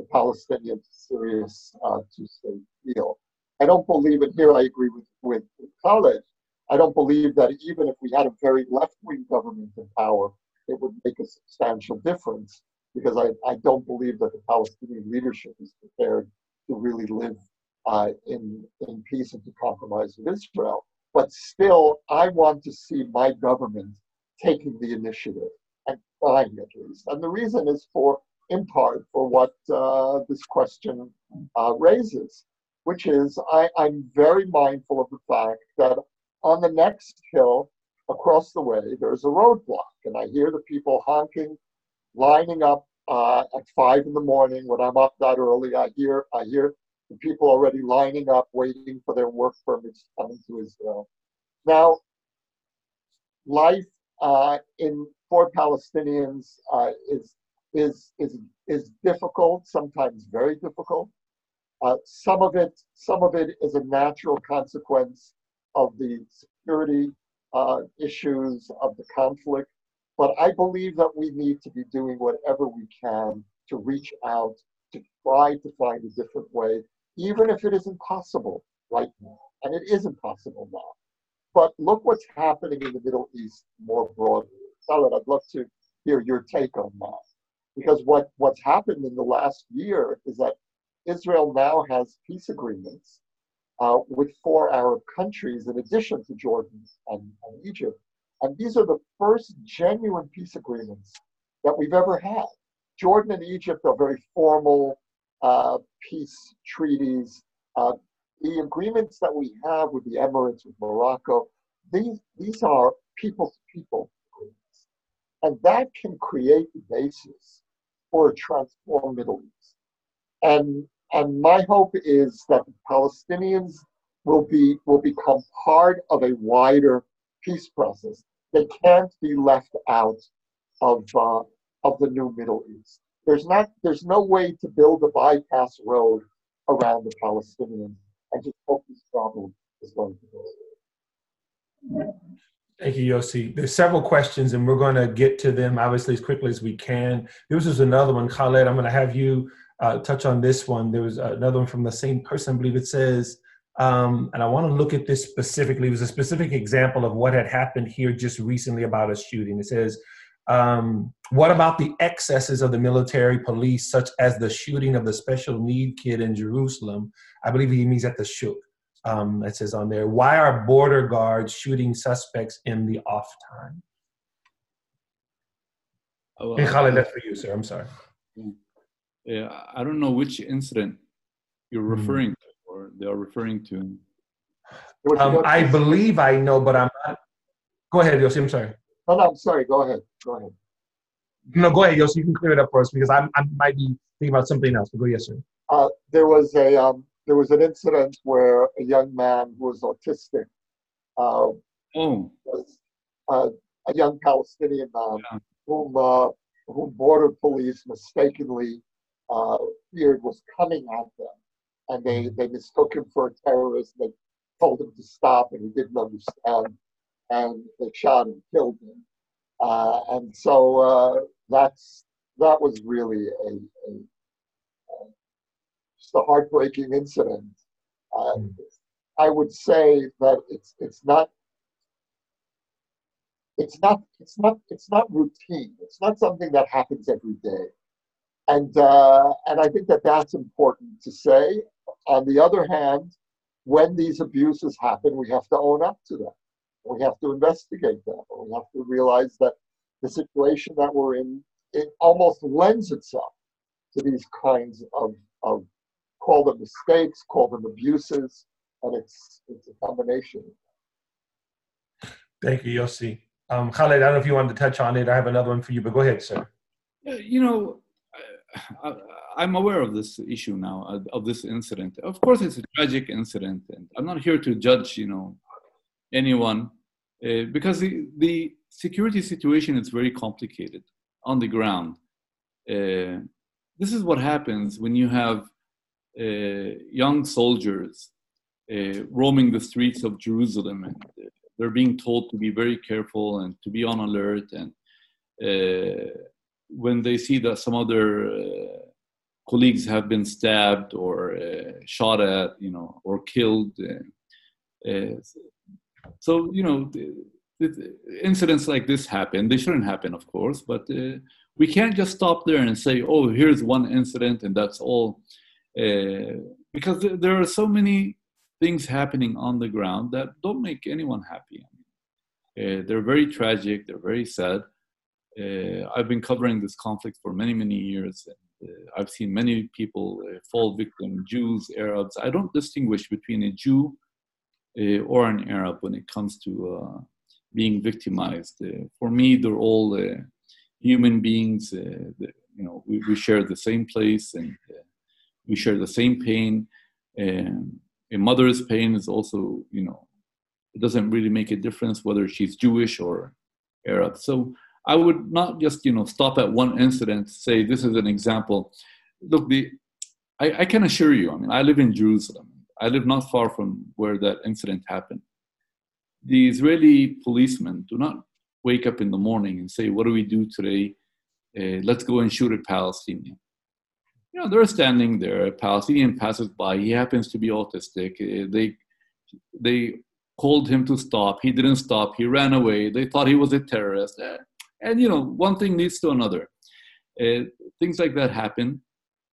the Palestinians serious uh, two-state deal. I don't believe, and here I agree with with Khaled. I don't believe that even if we had a very left-wing government in power, it would make a substantial difference because I, I don't believe that the Palestinian leadership is prepared to really live uh, in, in peace and to compromise with Israel. But still, I want to see my government taking the initiative and trying at least. And the reason is for, in part, for what uh, this question uh, raises, which is I, I'm very mindful of the fact that on the next hill across the way, there's a roadblock. And I hear the people honking lining up uh, at five in the morning when I'm up that early. I hear I hear the people already lining up, waiting for their work permits coming to Israel. Now, life uh, in for Palestinians uh, is is is is difficult, sometimes very difficult. Uh, some of it some of it is a natural consequence of the security uh, issues of the conflict. But I believe that we need to be doing whatever we can to reach out, to try to find a different way, even if it isn't possible right now. And it isn't possible now. But look what's happening in the Middle East more broadly. Khaled, I'd love to hear your take on that. Because what, what's happened in the last year is that Israel now has peace agreements uh, with four Arab countries in addition to Jordan and, and Egypt. And these are the first genuine peace agreements that we've ever had. Jordan and Egypt are very formal uh, peace treaties. Uh, the agreements that we have with the Emirates, with Morocco, these, these are people to people. And that can create the basis for a transformed Middle East. And, and my hope is that the Palestinians will, be, will become part of a wider peace process they can't be left out of uh, of the new Middle East. There's not there's no way to build a bypass road around the Palestinians and just hope this problem is going to go away. Thank you, Yossi. There's several questions, and we're going to get to them obviously as quickly as we can. This is another one, Khaled. I'm going to have you uh, touch on this one. There was another one from the same person. I believe it says, um, and I want to look at this specifically. It was a specific example of what had happened here just recently about a shooting. It says, um, what about the excesses of the military police, such as the shooting of the special need kid in Jerusalem? I believe he means at the Shuk. Um, it says on there, why are border guards shooting suspects in the off time? Oh, Hey, Khaled, that's for you, sir. I'm sorry. Yeah, I don't know which incident you're Hmm. referring to, or they are referring to. Um, I believe I know, but I'm not. Go ahead, Yossi. I'm sorry. no, no, I'm sorry. Go ahead. Go ahead. No, go ahead, Yossi. You can clear it up for us because I'm, I might be thinking about something else. But go, yes, sir. Uh, there was a um, there was an incident where a young man who was autistic uh, Oh, was uh, a young Palestinian man Yeah. whom uh, whom border police mistakenly uh, feared was coming at them, and they they mistook him for a terrorist. They told him to stop, and he didn't understand, and they shot and killed him. Uh, and so uh, that's that was really a, a, a heartbreaking incident. Uh, Mm. I would say that it's it's not it's not it's not it's not routine. It's not something that happens every day, and uh, and I think that that's important to say. On the other hand, when these abuses happen, we have to own up to them. We have to investigate them. We have to realize that the situation that we're in it almost lends itself to these kinds of of call them mistakes, call them abuses, and it's it's a combination. Thank you, Yossi. Um, Khaled, I don't know if you wanted to touch on it. I have another one for you, but go ahead, sir. You know, I, I, I'm aware of this issue now, of- of this incident. Of course, it's a tragic incident, and I'm not here to judge, you know, anyone, uh, because the, the security situation is very complicated on the ground. Uh, this is what happens when you have uh, young soldiers uh, roaming the streets of Jerusalem, and uh, they're being told to be very careful and to be on alert and uh, when they see that some other uh, colleagues have been stabbed or uh, shot at, you know, or killed. Uh, uh, so, you know, incidents like this happen. They shouldn't happen, of course, but uh, we can't just stop there and say, oh, here's one incident and that's all. Uh, because there- are so many things happening on the ground that don't make anyone happy. Uh, they're very tragic, they're very sad. Uh, I've been covering this conflict for many, many years. And, uh, I've seen many people uh, fall victim Jews, Arabs. I don't distinguish between a Jew or an Arab when it comes to being victimized. For me, they're all human beings. You know, we, we share the same place and we share the same pain. And a mother's pain is also, you know, it doesn't really make a difference whether she's Jewish or Arab. So I would not just you know stop at one incident, say this is an example. Look, the I, I can assure you, I mean, I live in Jerusalem. I live not far from where that incident happened. The Israeli policemen do not wake up in the morning and say, "What do we do today? Uh, let's go and shoot a Palestinian." You know, they're standing there. A Palestinian passes by. He happens to be autistic. Uh, they they called him to stop. He didn't stop. He ran away. They thought he was a terrorist. Uh, and you know, one thing leads to another. Uh, things like that happen.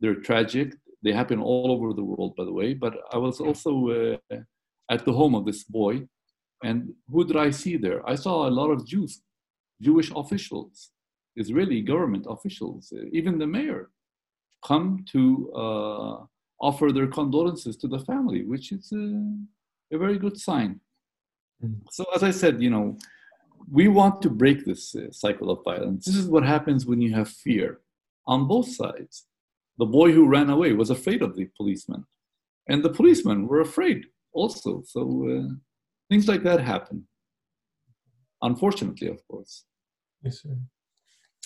They're tragic. They happen all over the world, by the way. But I was also uh, at the home of this boy, and who did I see there? I saw a lot of Jews, Jewish officials, Israeli government officials, uh, even the mayor, come to uh, offer their condolences to the family, which is uh, a very good sign. Mm. So, as I said, you know, we want to break this uh, cycle of violence. This is what happens when you have fear on both sides. The boy who ran away was afraid of the policeman, and the policemen were afraid also. So uh, things like that happen. Unfortunately, of course. Yes, sir.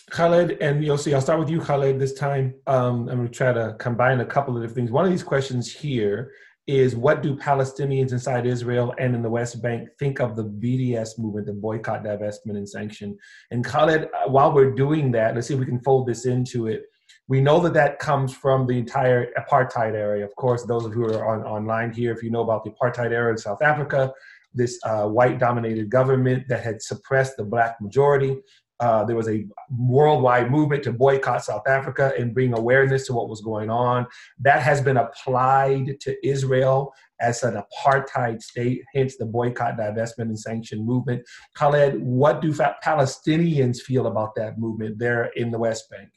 Khaled and Yossi, I'll start with you, Khaled, this time. Um, I'm going to try to combine a couple of different things. One of these questions here is what do Palestinians inside Israel and in the West Bank think of the BDS movement, the boycott, divestment, and sanction? And Khaled, uh, while we're doing that, let's see if we can fold this into it. We know that that comes from the entire apartheid area. Of course, those of you who are on, online here, if you know about the apartheid era in South Africa, this uh, white dominated government that had suppressed the black majority. Uh, there was a worldwide movement to boycott South Africa and bring awareness to what was going on. That has been applied to Israel as an apartheid state, hence the boycott, divestment, and sanction movement. Khaled, what do fa- Palestinians feel about that movement there in the West Bank?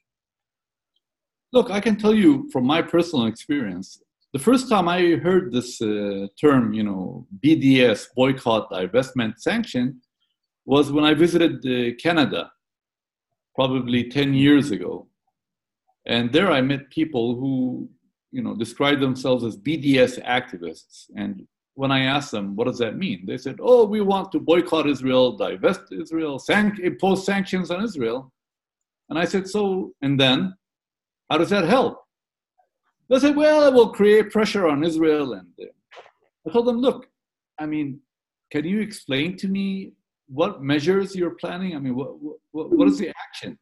Look, I can tell you from my personal experience, the first time I heard this uh, term, you know, BDS, boycott, divestment, sanction, was when I visited uh, Canada, probably 10 years ago. And there I met people who, you know, described themselves as BDS activists. And when I asked them, what does that mean? They said, oh, we want to boycott Israel, divest Israel, impose sanctions on Israel. And I said, so, and then, how does that help? They said, well, it will create pressure on Israel. And uh, I told them, look, I mean, can you explain to me what measures you're planning? I mean, what, what, what is the action?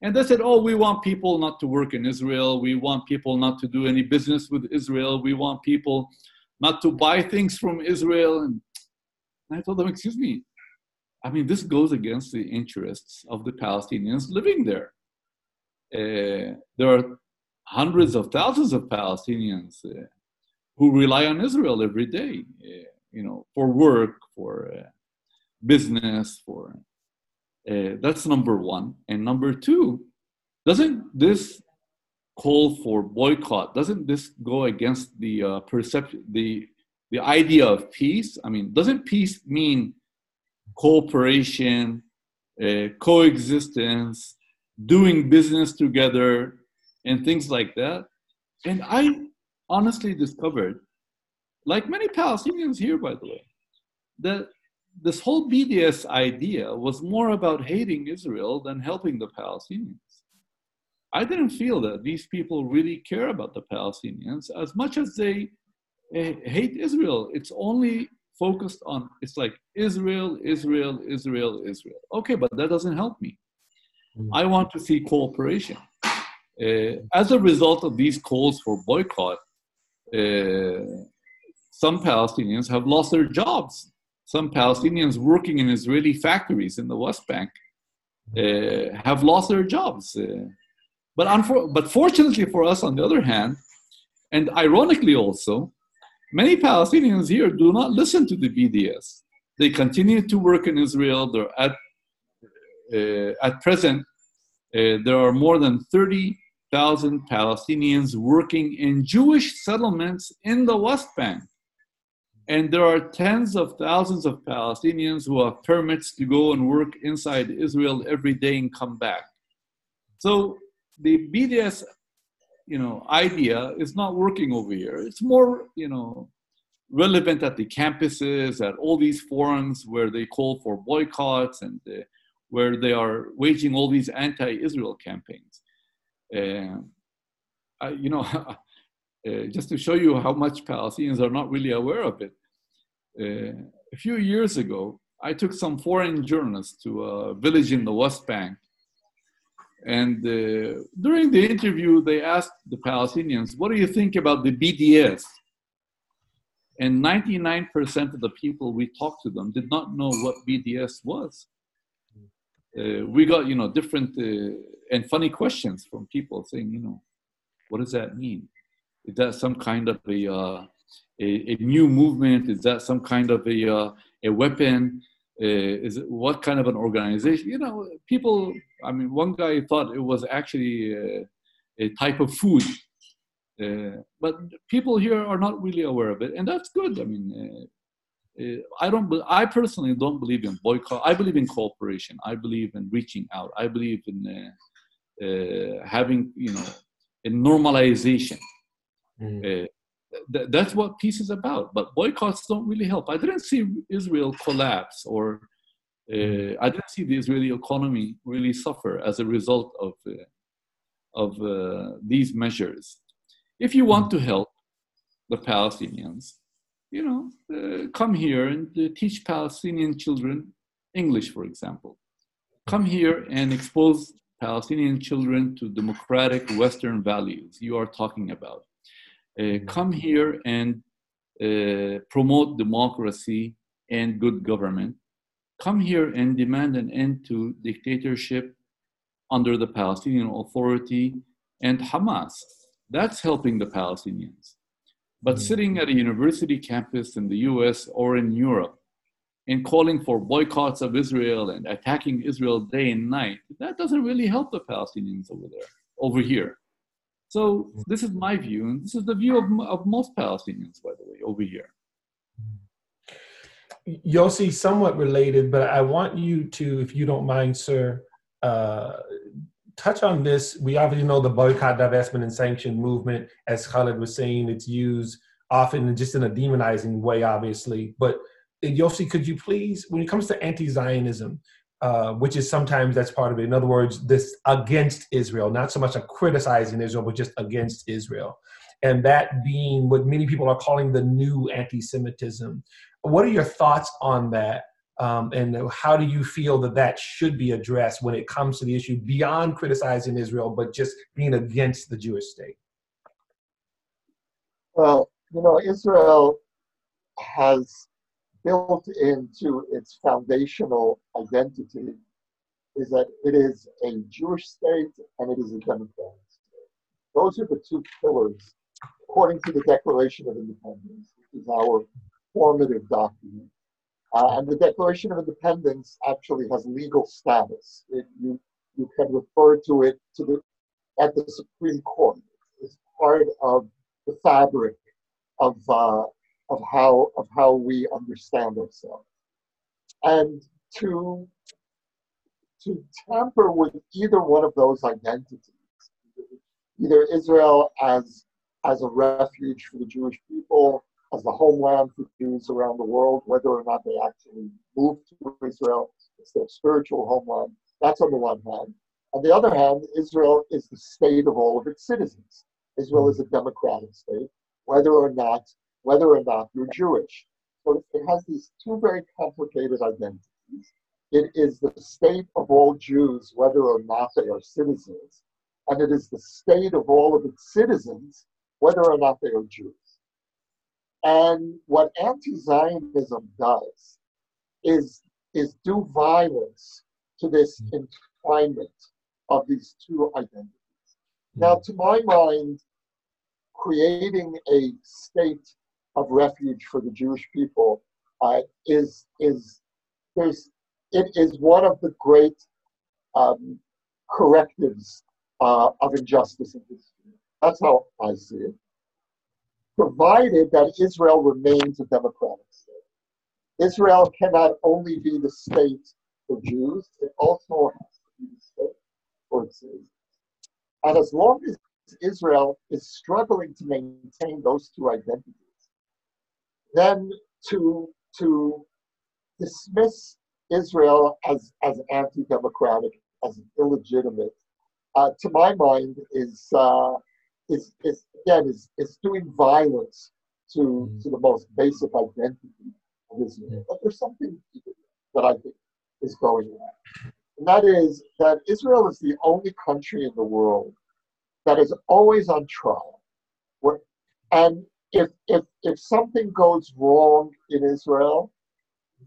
And they said, oh, we want people not to work in Israel. We want people not to do any business with Israel. We want people not to buy things from Israel. And I told them, excuse me, I mean, this goes against the interests of the Palestinians living there. Uh, there are hundreds of thousands of Palestinians uh, who rely on Israel every day, uh, you know, for work, for uh, business, for uh, that's number one. And number two, doesn't this call for boycott, doesn't this go against the uh, perception, the the idea of peace? I mean, doesn't peace mean cooperation, uh, coexistence, doing business together, and things like that? And I honestly discovered, like many Palestinians here, by the way, that this whole BDS idea was more about hating Israel than helping the Palestinians. I didn't feel that these people really care about the Palestinians as much as they uh, hate Israel. It's only focused on, it's like Israel, Israel, Israel, Israel. Okay, but that doesn't help me. I want to see cooperation. Uh, as a result of these calls for boycott, uh, some Palestinians have lost their jobs. Some Palestinians working in Israeli factories in the West Bank uh, have lost their jobs. Uh, but, unfor- but fortunately for us, on the other hand, and ironically also, many Palestinians here do not listen to the BDS. They continue to work in Israel. They're at, uh, at present, uh, there are more than 30,000 Palestinians working in Jewish settlements in the West Bank. And there are tens of thousands of Palestinians who have permits to go and work inside Israel every day and come back. So the BDS, you know, idea is not working over here. It's more, you know, relevant at the campuses, at all these forums where they call for boycotts and uh, where they are waging all these anti-Israel campaigns. Uh, I, you know, uh, just to show you how much Palestinians are not really aware of it, a few years ago, I took some foreign journalists to a village in the West Bank. And uh, during the interview, they asked the Palestinians, What do you think about the BDS? And 99% of the people we talked to them did not know what BDS was. Uh, we got, you know, different uh, and funny questions from people saying, you know, what does that mean? Is that some kind of a, uh, a, a, new movement? Is that some kind of a, uh, a weapon? Uh, is it, what kind of an organization? You know, people, I mean, one guy thought it was actually a, a type of food. Uh, but people here are not really aware of it, and that's good. I mean, uh, I don't. I personally don't believe in boycott. I believe in cooperation. I believe in reaching out. I believe in uh, uh, having, you know, a normalization. Mm. Th- that's what peace is about. But boycotts don't really help. I didn't see Israel collapse, or uh, I didn't see the Israeli economy really suffer as a result of of these measures. If you want to help the Palestinians, you know, uh, come here and uh, teach Palestinian children English, for example. Come here and expose Palestinian children to democratic Western values you are talking about. Uh, come here and uh, promote democracy and good government. Come here and demand an end to dictatorship under the Palestinian Authority and Hamas. That's helping the Palestinians. But mm. sitting at a university campus in the US or in Europe and calling for boycotts of Israel and attacking Israel day and night, that doesn't really help the Palestinians over there, over here. So this is my view, and this is the view of, of most Palestinians, by the way, over here. Yossi, somewhat related, but I want you to, if you don't mind, sir, uh, touch on this. We obviously know the boycott, divestment, and sanction movement. As Khaled was saying, it's used often just in a demonizing way, obviously. But Yossi, could you please, when it comes to anti-Zionism, uh, which is sometimes that's part of it. In other words, this against Israel, not so much a criticizing Israel, but just against Israel, and that being what many people are calling the new anti-Semitism. What are your thoughts on that? Um, and how do you feel that that should be addressed when it comes to the issue beyond criticizing Israel, but just being against the Jewish state? Well, you know, Israel has built into its foundational identity is that it is a Jewish state and it is a democratic state. Those are the two pillars, according to the Declaration of Independence, which is our formative document. Uh, and the Declaration of Independence actually has legal status. It, you, you can refer to it to the, at the Supreme Court. It's part of the fabric of uh, of how of how we understand ourselves, and to to tamper with either one of those identities, either Israel as as a refuge for the Jewish people, as the homeland for Jews around the world, whether or not they actually move to Israel, it's their spiritual homeland. That's on the one hand. On the other hand, Israel is the state of all of its citizens. Israel is a democratic state, whether or not whether or not you're Jewish. So it has these two very complicated identities. It is the state of all Jews, whether or not they are citizens, and it is the state of all of its citizens, whether or not they are Jews. And what anti-Zionism does is, is do violence to this mm-hmm. entwinement of these two identities. Mm-hmm. Now, to my mind, creating a state of refuge for the Jewish people uh, is is there's it is one of the great um, correctives uh, of injustice in history. That's how I see it. Provided that Israel remains a democratic state. Israel cannot only be the state for Jews, it also has to be the state for its citizens. And as long as Israel is struggling to maintain those two identities, then to, to dismiss Israel as, as anti-democratic, as illegitimate, uh, to my mind, is, uh, is, is again, is, is doing violence to, Mm. to the most basic identity of Israel. But there's something that I think is going on. And that is that Israel is the only country in the world that is always on trial. Where, and if, if, if something goes wrong in Israel,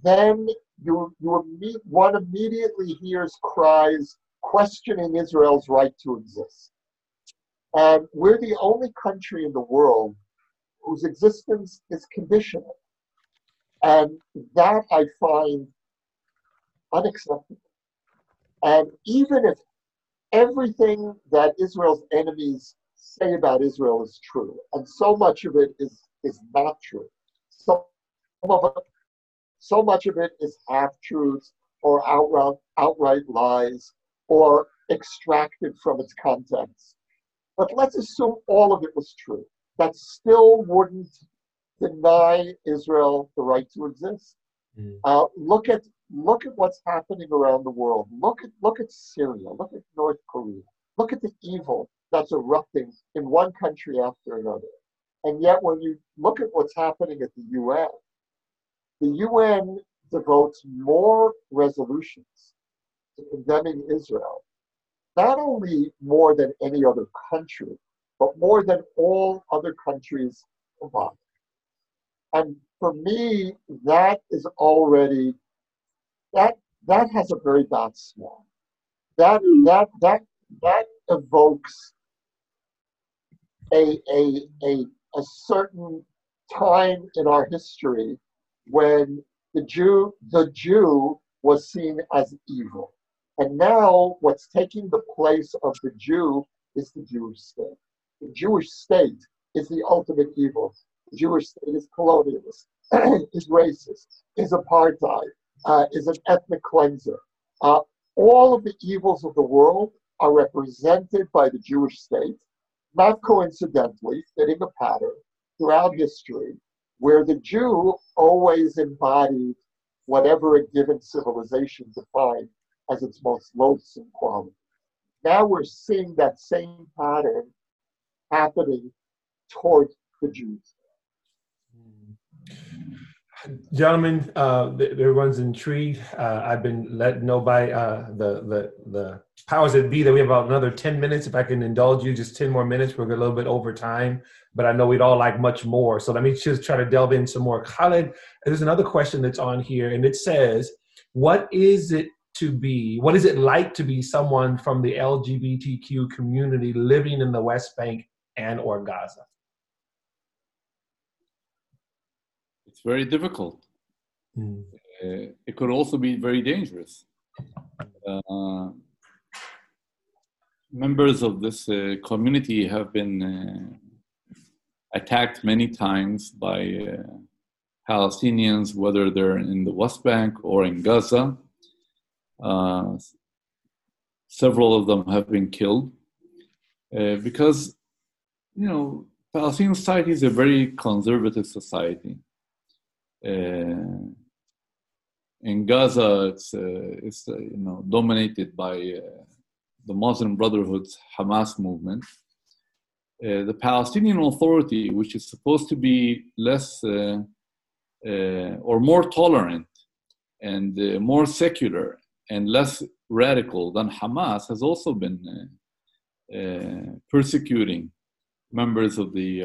then you, you one immediately hears cries questioning Israel's right to exist. And we're the only country in the world whose existence is conditional. And that I find unacceptable. And even if everything that Israel's enemies say about Israel is true, and so much of it is, is not true, so, some of it, so much of it is half truths or outright, outright lies or extracted from its context. But let's assume all of it was true. That still wouldn't deny Israel the right to exist. Mm. Uh, look at look at what's happening around the world. Look at look at Syria. Look at North Korea. Look at the evil that's erupting in one country after another. And yet, when you look at what's happening at the UN, the UN devotes more resolutions to condemning Israel, not only more than any other country, but more than all other countries combined. And for me, that is already that that has a very bad smell. That that that that evokes a a a a certain time in our history when the Jew the Jew was seen as evil. And now what's taking the place of the Jew is the Jewish state. The Jewish state is the ultimate evil. The Jewish state is colonialist, is racist, is apartheid, uh, is an ethnic cleanser. Uh, all of the evils of the world are represented by the Jewish state, not coincidentally, fitting a pattern throughout history where the Jew always embodied whatever a given civilization defined as its most loathsome quality. Now we're seeing that same pattern happening toward the Jews. Hmm. Gentlemen, uh, everyone's intrigued. Uh, I've been let know by uh, the, the the powers that be that we have about another 10 minutes. If I can indulge you, just 10 more minutes. We're a little bit over time, but I know we'd all like much more. So let me just try to delve in some more. Khaled, there's another question that's on here, and it says, What is it to be, what is it like to be someone from the LGBTQ community living in the West Bank and or Gaza? It's very difficult. Mm. Uh, it could also be very dangerous. Uh, members of this uh, community have been uh, attacked many times by uh, Palestinians, whether they're in the West Bank or in Gaza. Uh, several of them have been killed because, you know, Palestinian society is a very conservative society. Uh, in Gaza, it's, uh, it's uh, you know, dominated by the Muslim Brotherhood's Hamas movement. Uh, the Palestinian Authority, which is supposed to be less uh, uh, or more tolerant and more secular and less radical than Hamas, has also been persecuting members of the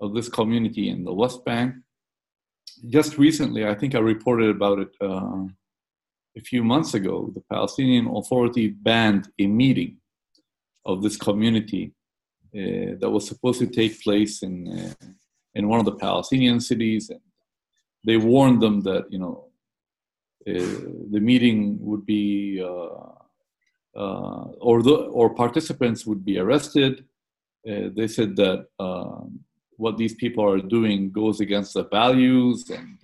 of this community in the West Bank. Just recently, I think I reported about it a few months ago. The Palestinian Authority banned a meeting of this community uh, that was supposed to take place in uh, in one of the Palestinian cities, and they warned them that you know uh, the meeting would be uh, uh, or the or participants would be arrested. Uh, they said that um, what these people are doing goes against the values and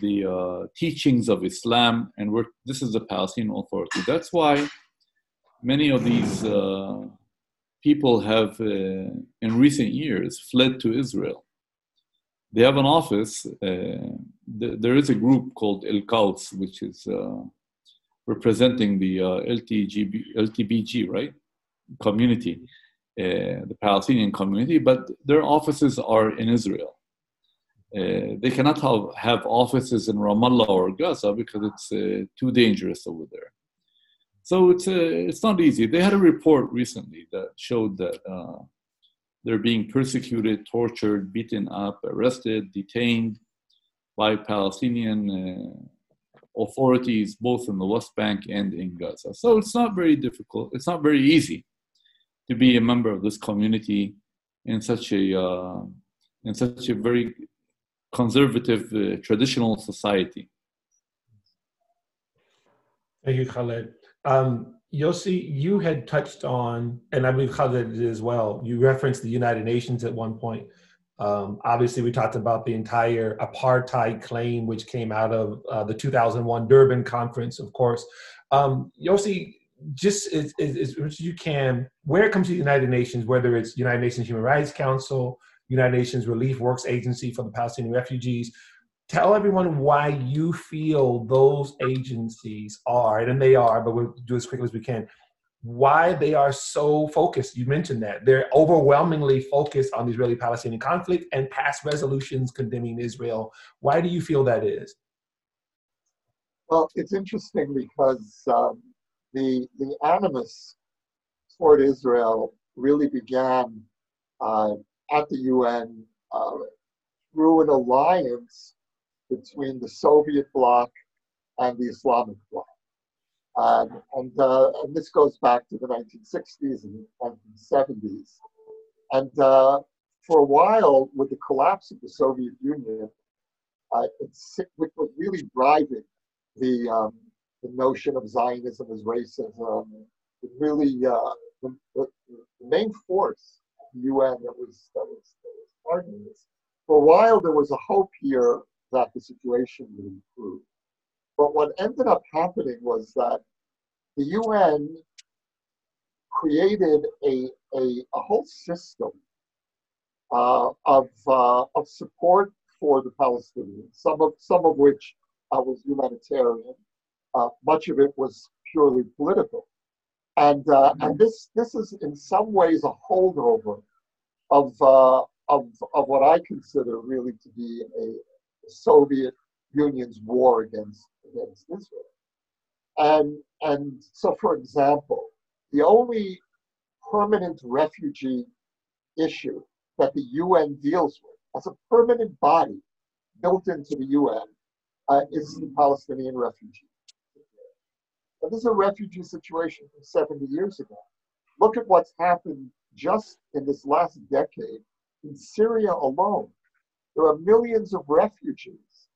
the teachings of Islam, and this is the Palestinian Authority. That's why many of these people have, uh, in recent years, fled to Israel. They have an office. Uh, th- there is a group called El Quds, which is uh, representing the uh, LTGB, LTBG, right, community, uh, the Palestinian community, but their offices are in Israel. Uh, they cannot have, have offices in Ramallah or Gaza because it's too dangerous over there. So it's uh, it's not easy. They had a report recently that showed that uh, they're being persecuted, tortured, beaten up, arrested, detained by Palestinian uh, authorities, both in the West Bank and in Gaza. So it's not very difficult. It's not very easy to be a member of this community in such a uh, in such a very conservative, uh, traditional society. Thank you, Khaled. Um, Yossi, you had touched on, and I believe Khaled did as well, you referenced the United Nations at one point. Um, obviously, we talked about the entire apartheid claim, which came out of uh, the 2001 Durban conference, of course. Um, Yossi, just as, as, much as you can, where it comes to the United Nations, whether it's United Nations Human Rights Council, United Nations Relief Works Agency for the Palestinian Refugees, tell everyone why you feel those agencies are, and they are, but we'll do as quickly as we can, why they are so focused. You mentioned that. They're overwhelmingly focused on the Israeli Palestinian conflict and past resolutions condemning Israel. Why do you feel that is? Well, it's interesting because um, the, the animus toward Israel really began uh, at the UN uh, through an alliance between the Soviet bloc and the Islamic bloc. Um, and, uh, and this goes back to the 1960s and 1970s. And uh, for a while, with the collapse of the Soviet Union, uh, which was really driving the, um, the notion of Zionism as racism, really uh, the, the, main force of the UN that was, that was, that was targeting this. For a while, there was a hope here that the situation would improve. But what ended up happening was that the UN created a, a, a whole system uh, of, uh, of support for the Palestinians, some of, some of which uh, was humanitarian, uh, much of it was purely political. And, uh, and this, this is in some ways a holdover of, uh, of, of what I consider really to be a, Soviet Union's war against, against Israel. And, and so, for example, the only permanent refugee issue that the UN deals with as a permanent body built into the UN uh, is the Palestinian refugee. This is a refugee situation from 70 years ago. Look at what's happened just in this last decade in Syria alone. There are millions of refugees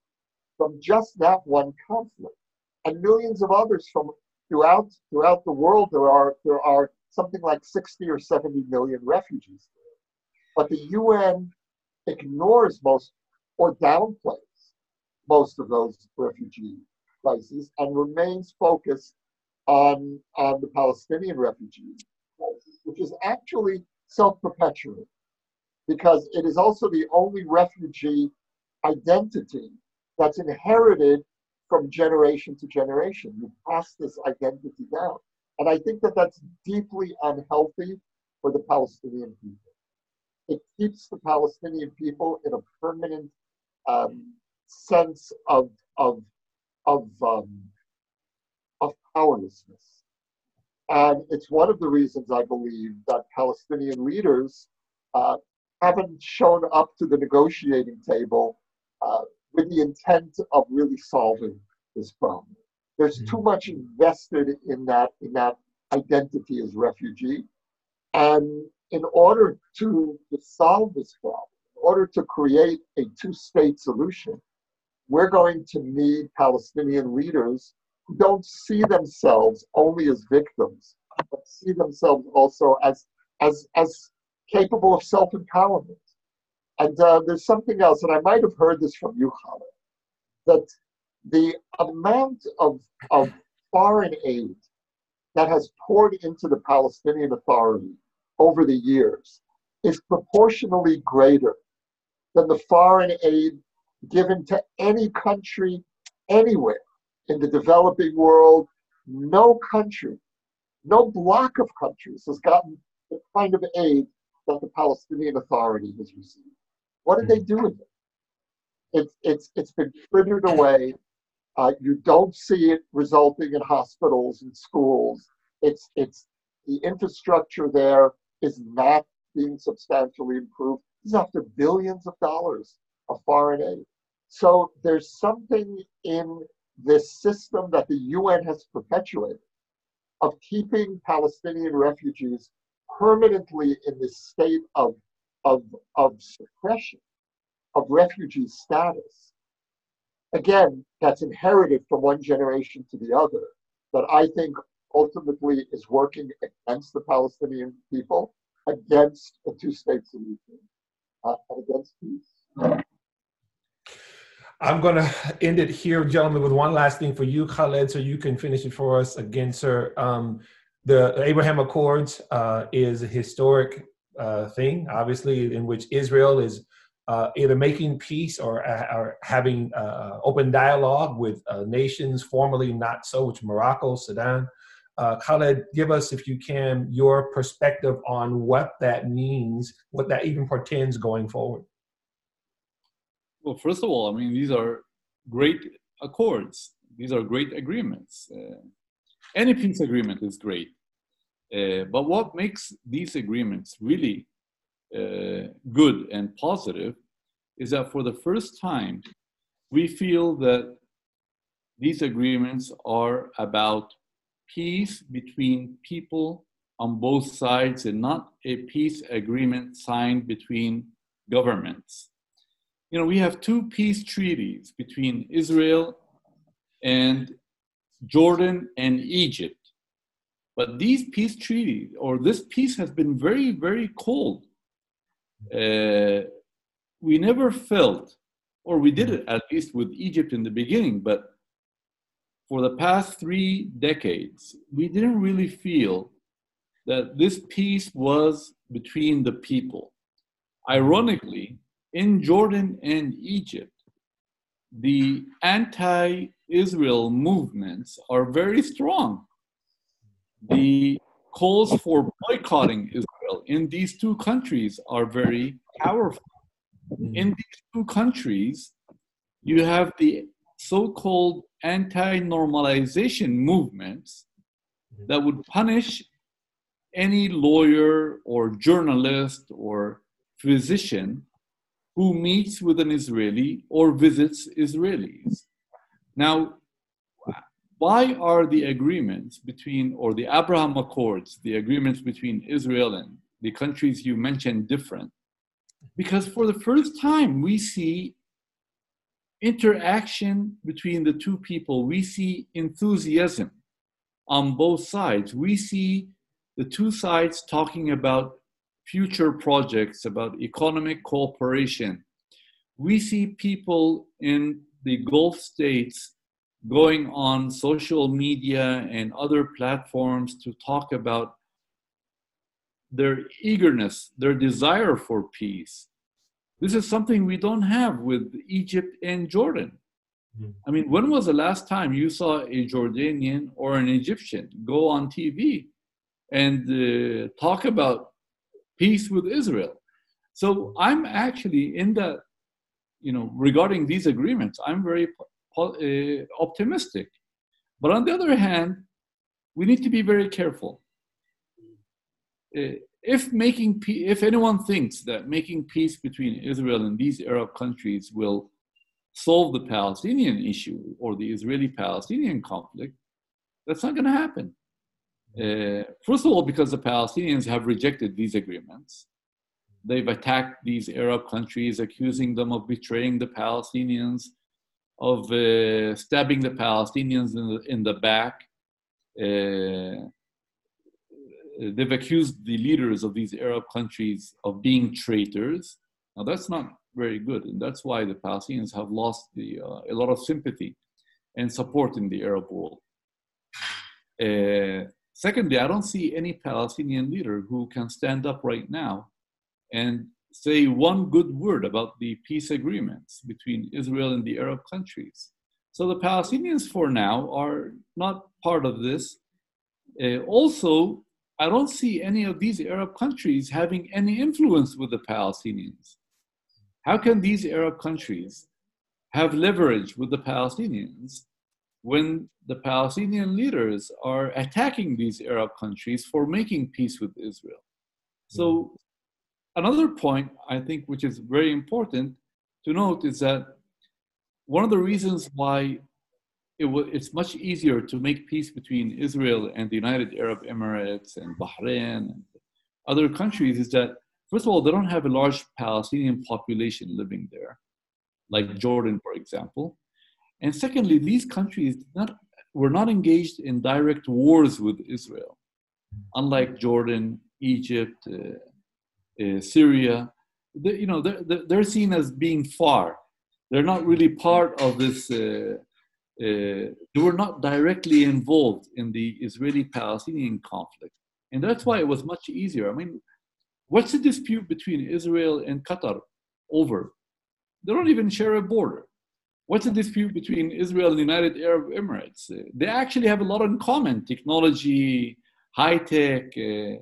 from just that one conflict, and millions of others from throughout throughout the world. There are there are something like 60 or 70 million refugees. but the UN ignores most or downplays most of those refugee crises and remains focused on, on the Palestinian refugee crisis, which is actually self-perpetuating because it is also the only refugee identity that's inherited from generation to generation. You pass this identity down. And I think that that's deeply unhealthy for the Palestinian people. It keeps the Palestinian people in a permanent um, sense of, of, of, um, of powerlessness. And it's one of the reasons I believe that Palestinian leaders uh, haven't shown up to the negotiating table uh, with the intent of really solving this problem. There's too much invested in that in that identity as refugee, and in order to, to solve this problem, in order to create a two-state solution, we're going to need Palestinian leaders who don't see themselves only as victims, but see themselves also as as as capable of self-empowerment. And uh, there's something else, and I might have heard this from you, Khaled, that the amount of, of foreign aid that has poured into the Palestinian Authority over the years is proportionally greater than the foreign aid given to any country anywhere in the developing world. No country, no block of countries has gotten the kind of aid that the Palestinian Authority has received. What did they do with it? It's, it's, it's been frittered away. Uh, you don't see it resulting in hospitals and schools. It's, it's the infrastructure there is not being substantially improved. This is after billions of dollars of foreign aid. So there's something in this system that the UN has perpetuated of keeping Palestinian refugees permanently in this state of, of, of suppression, of refugee status. Again, that's inherited from one generation to the other, that I think ultimately is working against the Palestinian people, against a two state solution, uh, and against peace. I'm going to end it here, gentlemen, with one last thing for you, Khaled, so you can finish it for us again, sir. Um, the Abraham Accords uh, is a historic uh, thing, obviously, in which Israel is uh, either making peace or, uh, or having uh, open dialogue with uh, nations formerly not so, which Morocco, Sudan. Khaled, give us, if you can, your perspective on what that means, what that even portends going forward. Well, first of all, I mean, these are great accords. These are great agreements. Uh, any peace agreement is great. Uh, but what makes these agreements really uh, good and positive is that for the first time, we feel that these agreements are about peace between people on both sides and not a peace agreement signed between governments. You know, we have two peace treaties between Israel and Jordan and Egypt. But these peace treaties, or this peace has been very, very cold. Uh, we never felt, or we did it at least with Egypt in the beginning, but for the past three decades, we didn't really feel that this peace was between the people. Ironically, in Jordan and Egypt, the anti Israel movements are very strong. The calls for boycotting Israel in these two countries are very powerful. Mm-hmm. In these two countries, you have the so called anti normalization movements mm-hmm. that would punish any lawyer or journalist or physician who meets with an Israeli or visits Israelis. Now, why are the agreements between, or the Abraham Accords, the agreements between Israel and the countries you mentioned different? Because for the first time, we see interaction between the two people. We see enthusiasm on both sides. We see the two sides talking about future projects, about economic cooperation, we see people in the Gulf states going on social media and other platforms to talk about their eagerness, their desire for peace. This is something we don't have with Egypt and Jordan. Mhm. I mean, when was the last time you saw a Jordanian or an Egyptian go on TV and uh, talk about peace with Israel? So I'm actually in the, you know, regarding these agreements, I'm very uh, optimistic. But on the other hand, we need to be very careful. Uh, if making if anyone thinks that making peace between Israel and these Arab countries will solve the Palestinian issue or the Israeli-Palestinian conflict, that's not going to happen. Uh, first of all, because the Palestinians have rejected these agreements. They've attacked these Arab countries, accusing them of betraying the Palestinians, of uh, stabbing the Palestinians in the, in the back. Uh, they've accused the leaders of these Arab countries of being traitors. Now, that's not very good, and that's why the Palestinians have lost the, uh, a lot of sympathy and support in the Arab world. Uh, secondly, I don't see any Palestinian leader who can stand up right now and say one good word about the peace agreements between Israel and the Arab countries. So the Palestinians, for now, are not part of this. Uh, also, I don't see any of these Arab countries having any influence with the Palestinians. How can these Arab countries have leverage with the Palestinians when the Palestinian leaders are attacking these Arab countries for making peace with Israel? So, hmm. another point I think which is very important to note is that one of the reasons why it w- it's much easier to make peace between Israel and the United Arab Emirates and Bahrain and other countries is that, first of all, they don't have a large Palestinian population living there, like Jordan, for example. And secondly, these countries not, were not engaged in direct wars with Israel, unlike Jordan, Egypt, uh, uh, Syria. They, you know, they're, they're- they're seen as being far. They're not really part of this. Uh, uh, they were not directly involved in the Israeli-Palestinian conflict, and that's why it was much easier. I mean, what's the dispute between Israel and Qatar over? They don't even share a border. What's the dispute between Israel and the United Arab Emirates? Uh, they actually have a lot in common: technology, high tech, uh,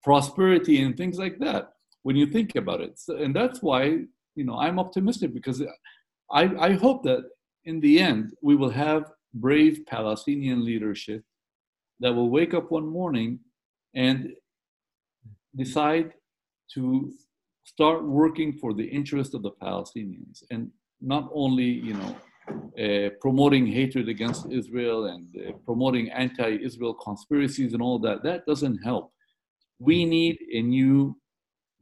prosperity, and things like that. When you think about it, so, and that's why you know I'm optimistic because I, I hope that in the end, we will have brave Palestinian leadership that will wake up one morning and decide to start working for the interest of the Palestinians and not only, you know, uh, promoting hatred against Israel and uh, promoting anti-Israel conspiracies and all that. That doesn't help. We need a new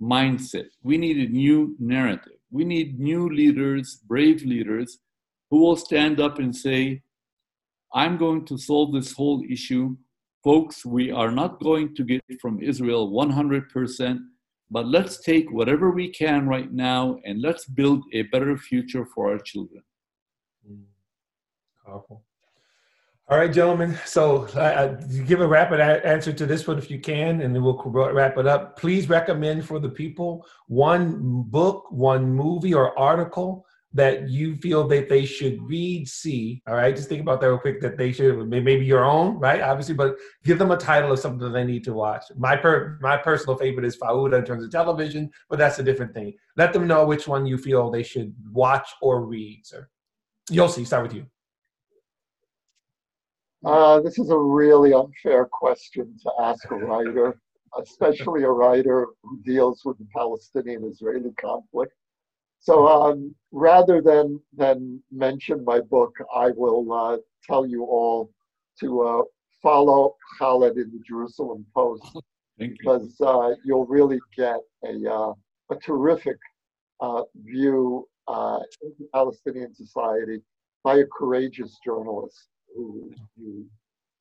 mindset. We need a new narrative. We need new leaders, brave leaders who will stand up and say, I'm going to solve this whole issue. Folks, we are not going to get from Israel 100%, but let's take whatever we can right now and let's build a better future for our children. Powerful. All right, gentlemen. So, uh, give a rapid a- answer to this one if you can, and then we'll wrap it up. Please recommend for the people one book, one movie, or article that you feel that they should read, see. All right, just think about that real quick. That they should maybe your own, right? Obviously, but give them a title of something that they need to watch. My per my personal favorite is Fauda in terms of television, but that's a different thing. Let them know which one you feel they should watch or read, sir. Yossi, start with you. Uh, this is a really unfair question to ask a writer, especially a writer who deals with the Palestinian-Israeli conflict. So um, rather than than mention my book, I will uh, tell you all to uh, follow Khaled in the Jerusalem Post Thank you. because uh, you'll really get a uh, a terrific uh, view uh, into Palestinian society by a courageous journalist who who,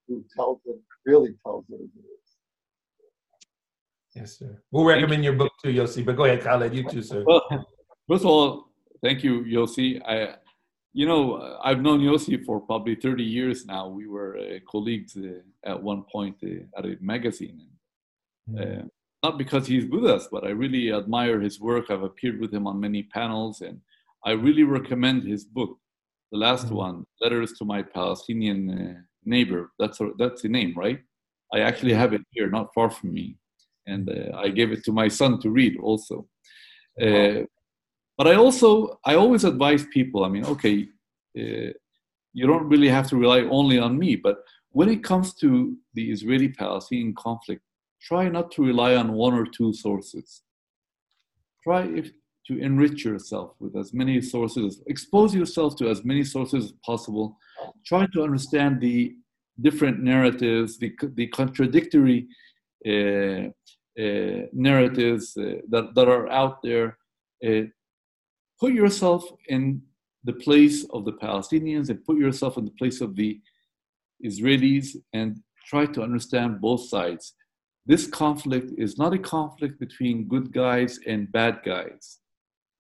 who tells it really tells it as it is. Yes, sir. We'll recommend your book too, Yossi. But go ahead, Khaled. You too, sir. First of all, thank you, Yossi. I, you know, I've known Yossi for probably 30 years now. We were uh, colleagues uh, at one point uh, at a magazine. Uh, not because he's with us, but I really admire his work. I've appeared with him on many panels, and I really recommend his book, the last Mhm. one, "Letters to My Palestinian uh, Neighbor." That's that's the name, right? I actually have it here, not far from me, and uh, I gave it to my son to read also. Uh, but I also I always advise people. I mean, okay, uh, you don't really have to rely only on me, but when it comes to the Israeli-Palestinian conflict, try not to rely on one or two sources. Try if, to enrich yourself with as many sources, expose yourself to as many sources as possible. Try to understand the different narratives, the, the contradictory uh, uh, narratives uh, that, that are out there. Put yourself in the place of the Palestinians and put yourself in the place of the Israelis and try to understand both sides. This conflict is not a conflict between good guys and bad guys.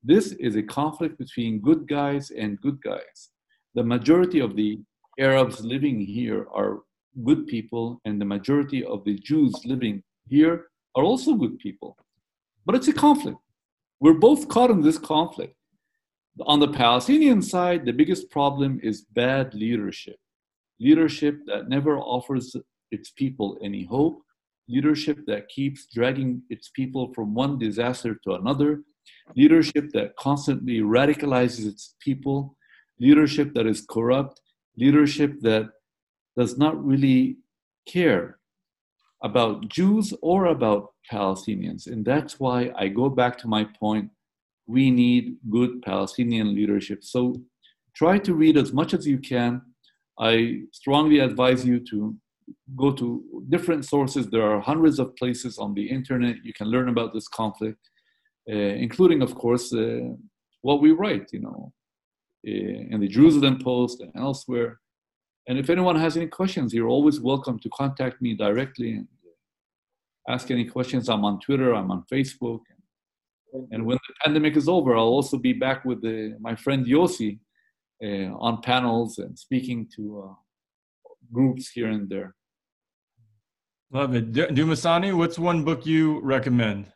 This is a conflict between good guys and good guys. The majority of the Arabs living here are good people, and the majority of the Jews living here are also good people. But it's a conflict. We're both caught in this conflict. On the Palestinian side, the biggest problem is bad leadership. Leadership that never offers its people any hope, leadership that keeps dragging its people from one disaster to another, leadership that constantly radicalizes its people, leadership that is corrupt, leadership that does not really care about Jews or about Palestinians. And that's why I go back to my point we need good Palestinian leadership. So try to read as much as you can. I strongly advise you to go to different sources. There are hundreds of places on the internet you can learn about this conflict, uh, including, of course, uh, what we write, you know, uh, in the Jerusalem Post and elsewhere. And if anyone has any questions, you're always welcome to contact me directly and ask any questions. I'm on Twitter, I'm on Facebook. And when the pandemic is over, I'll also be back with the, my friend Yossi uh, on panels and speaking to uh, groups here and there. Love it. D- Dumisani, what's one book you recommend?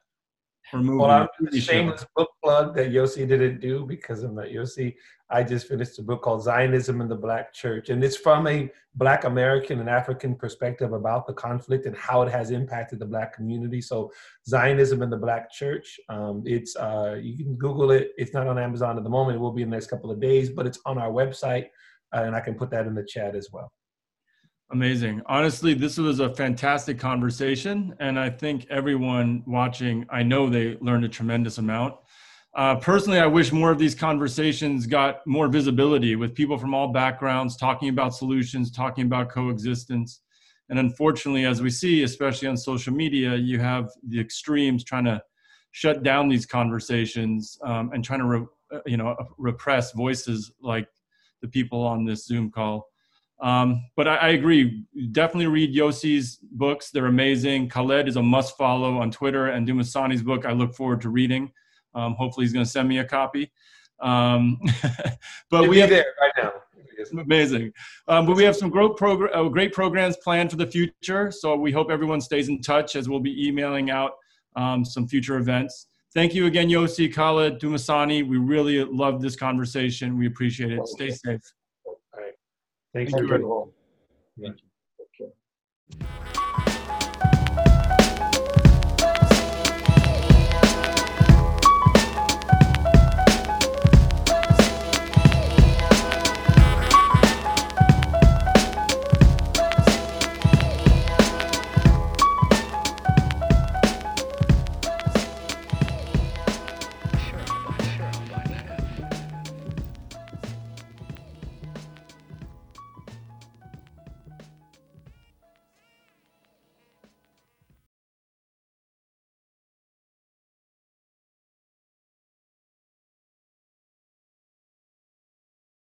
Movie? Well, I'm TV a show? shameless book plug that Yossi didn't do because I'm not Yossi. I just finished a book called Zionism in the Black Church, and it's from a Black American and African perspective about the conflict and how it has impacted the Black community. So, Zionism in the Black Church. Um, it's uh, you can Google it. It's not on Amazon at the moment. It will be in the next couple of days, but it's on our website, uh, and I can put that in the chat as well. Amazing. Honestly, this was a fantastic conversation. And I think everyone watching, I know they learned a tremendous amount. Uh, personally, I wish more of these conversations got more visibility with people from all backgrounds talking about solutions, talking about coexistence. And unfortunately, as we see, especially on social media, you have the extremes trying to shut down these conversations um, and trying to, re- uh, you know, repress voices like the people on this Zoom call. Um, but I, I agree. Definitely read Yossi's books. They're amazing. Khaled is a must follow on Twitter, and Dumisani's book I look forward to reading. Um, hopefully, he's going to send me a copy. Um, but It'll we have there right now. amazing. Um, but we have some great, progr- uh, great programs planned for the future. So we hope everyone stays in touch as we'll be emailing out um, some future events. Thank you again, Yossi, Khaled, Dumasani. We really loved this conversation. We appreciate it. Stay safe. Thanks. Thank you. Thank you all. Yeah. Okay.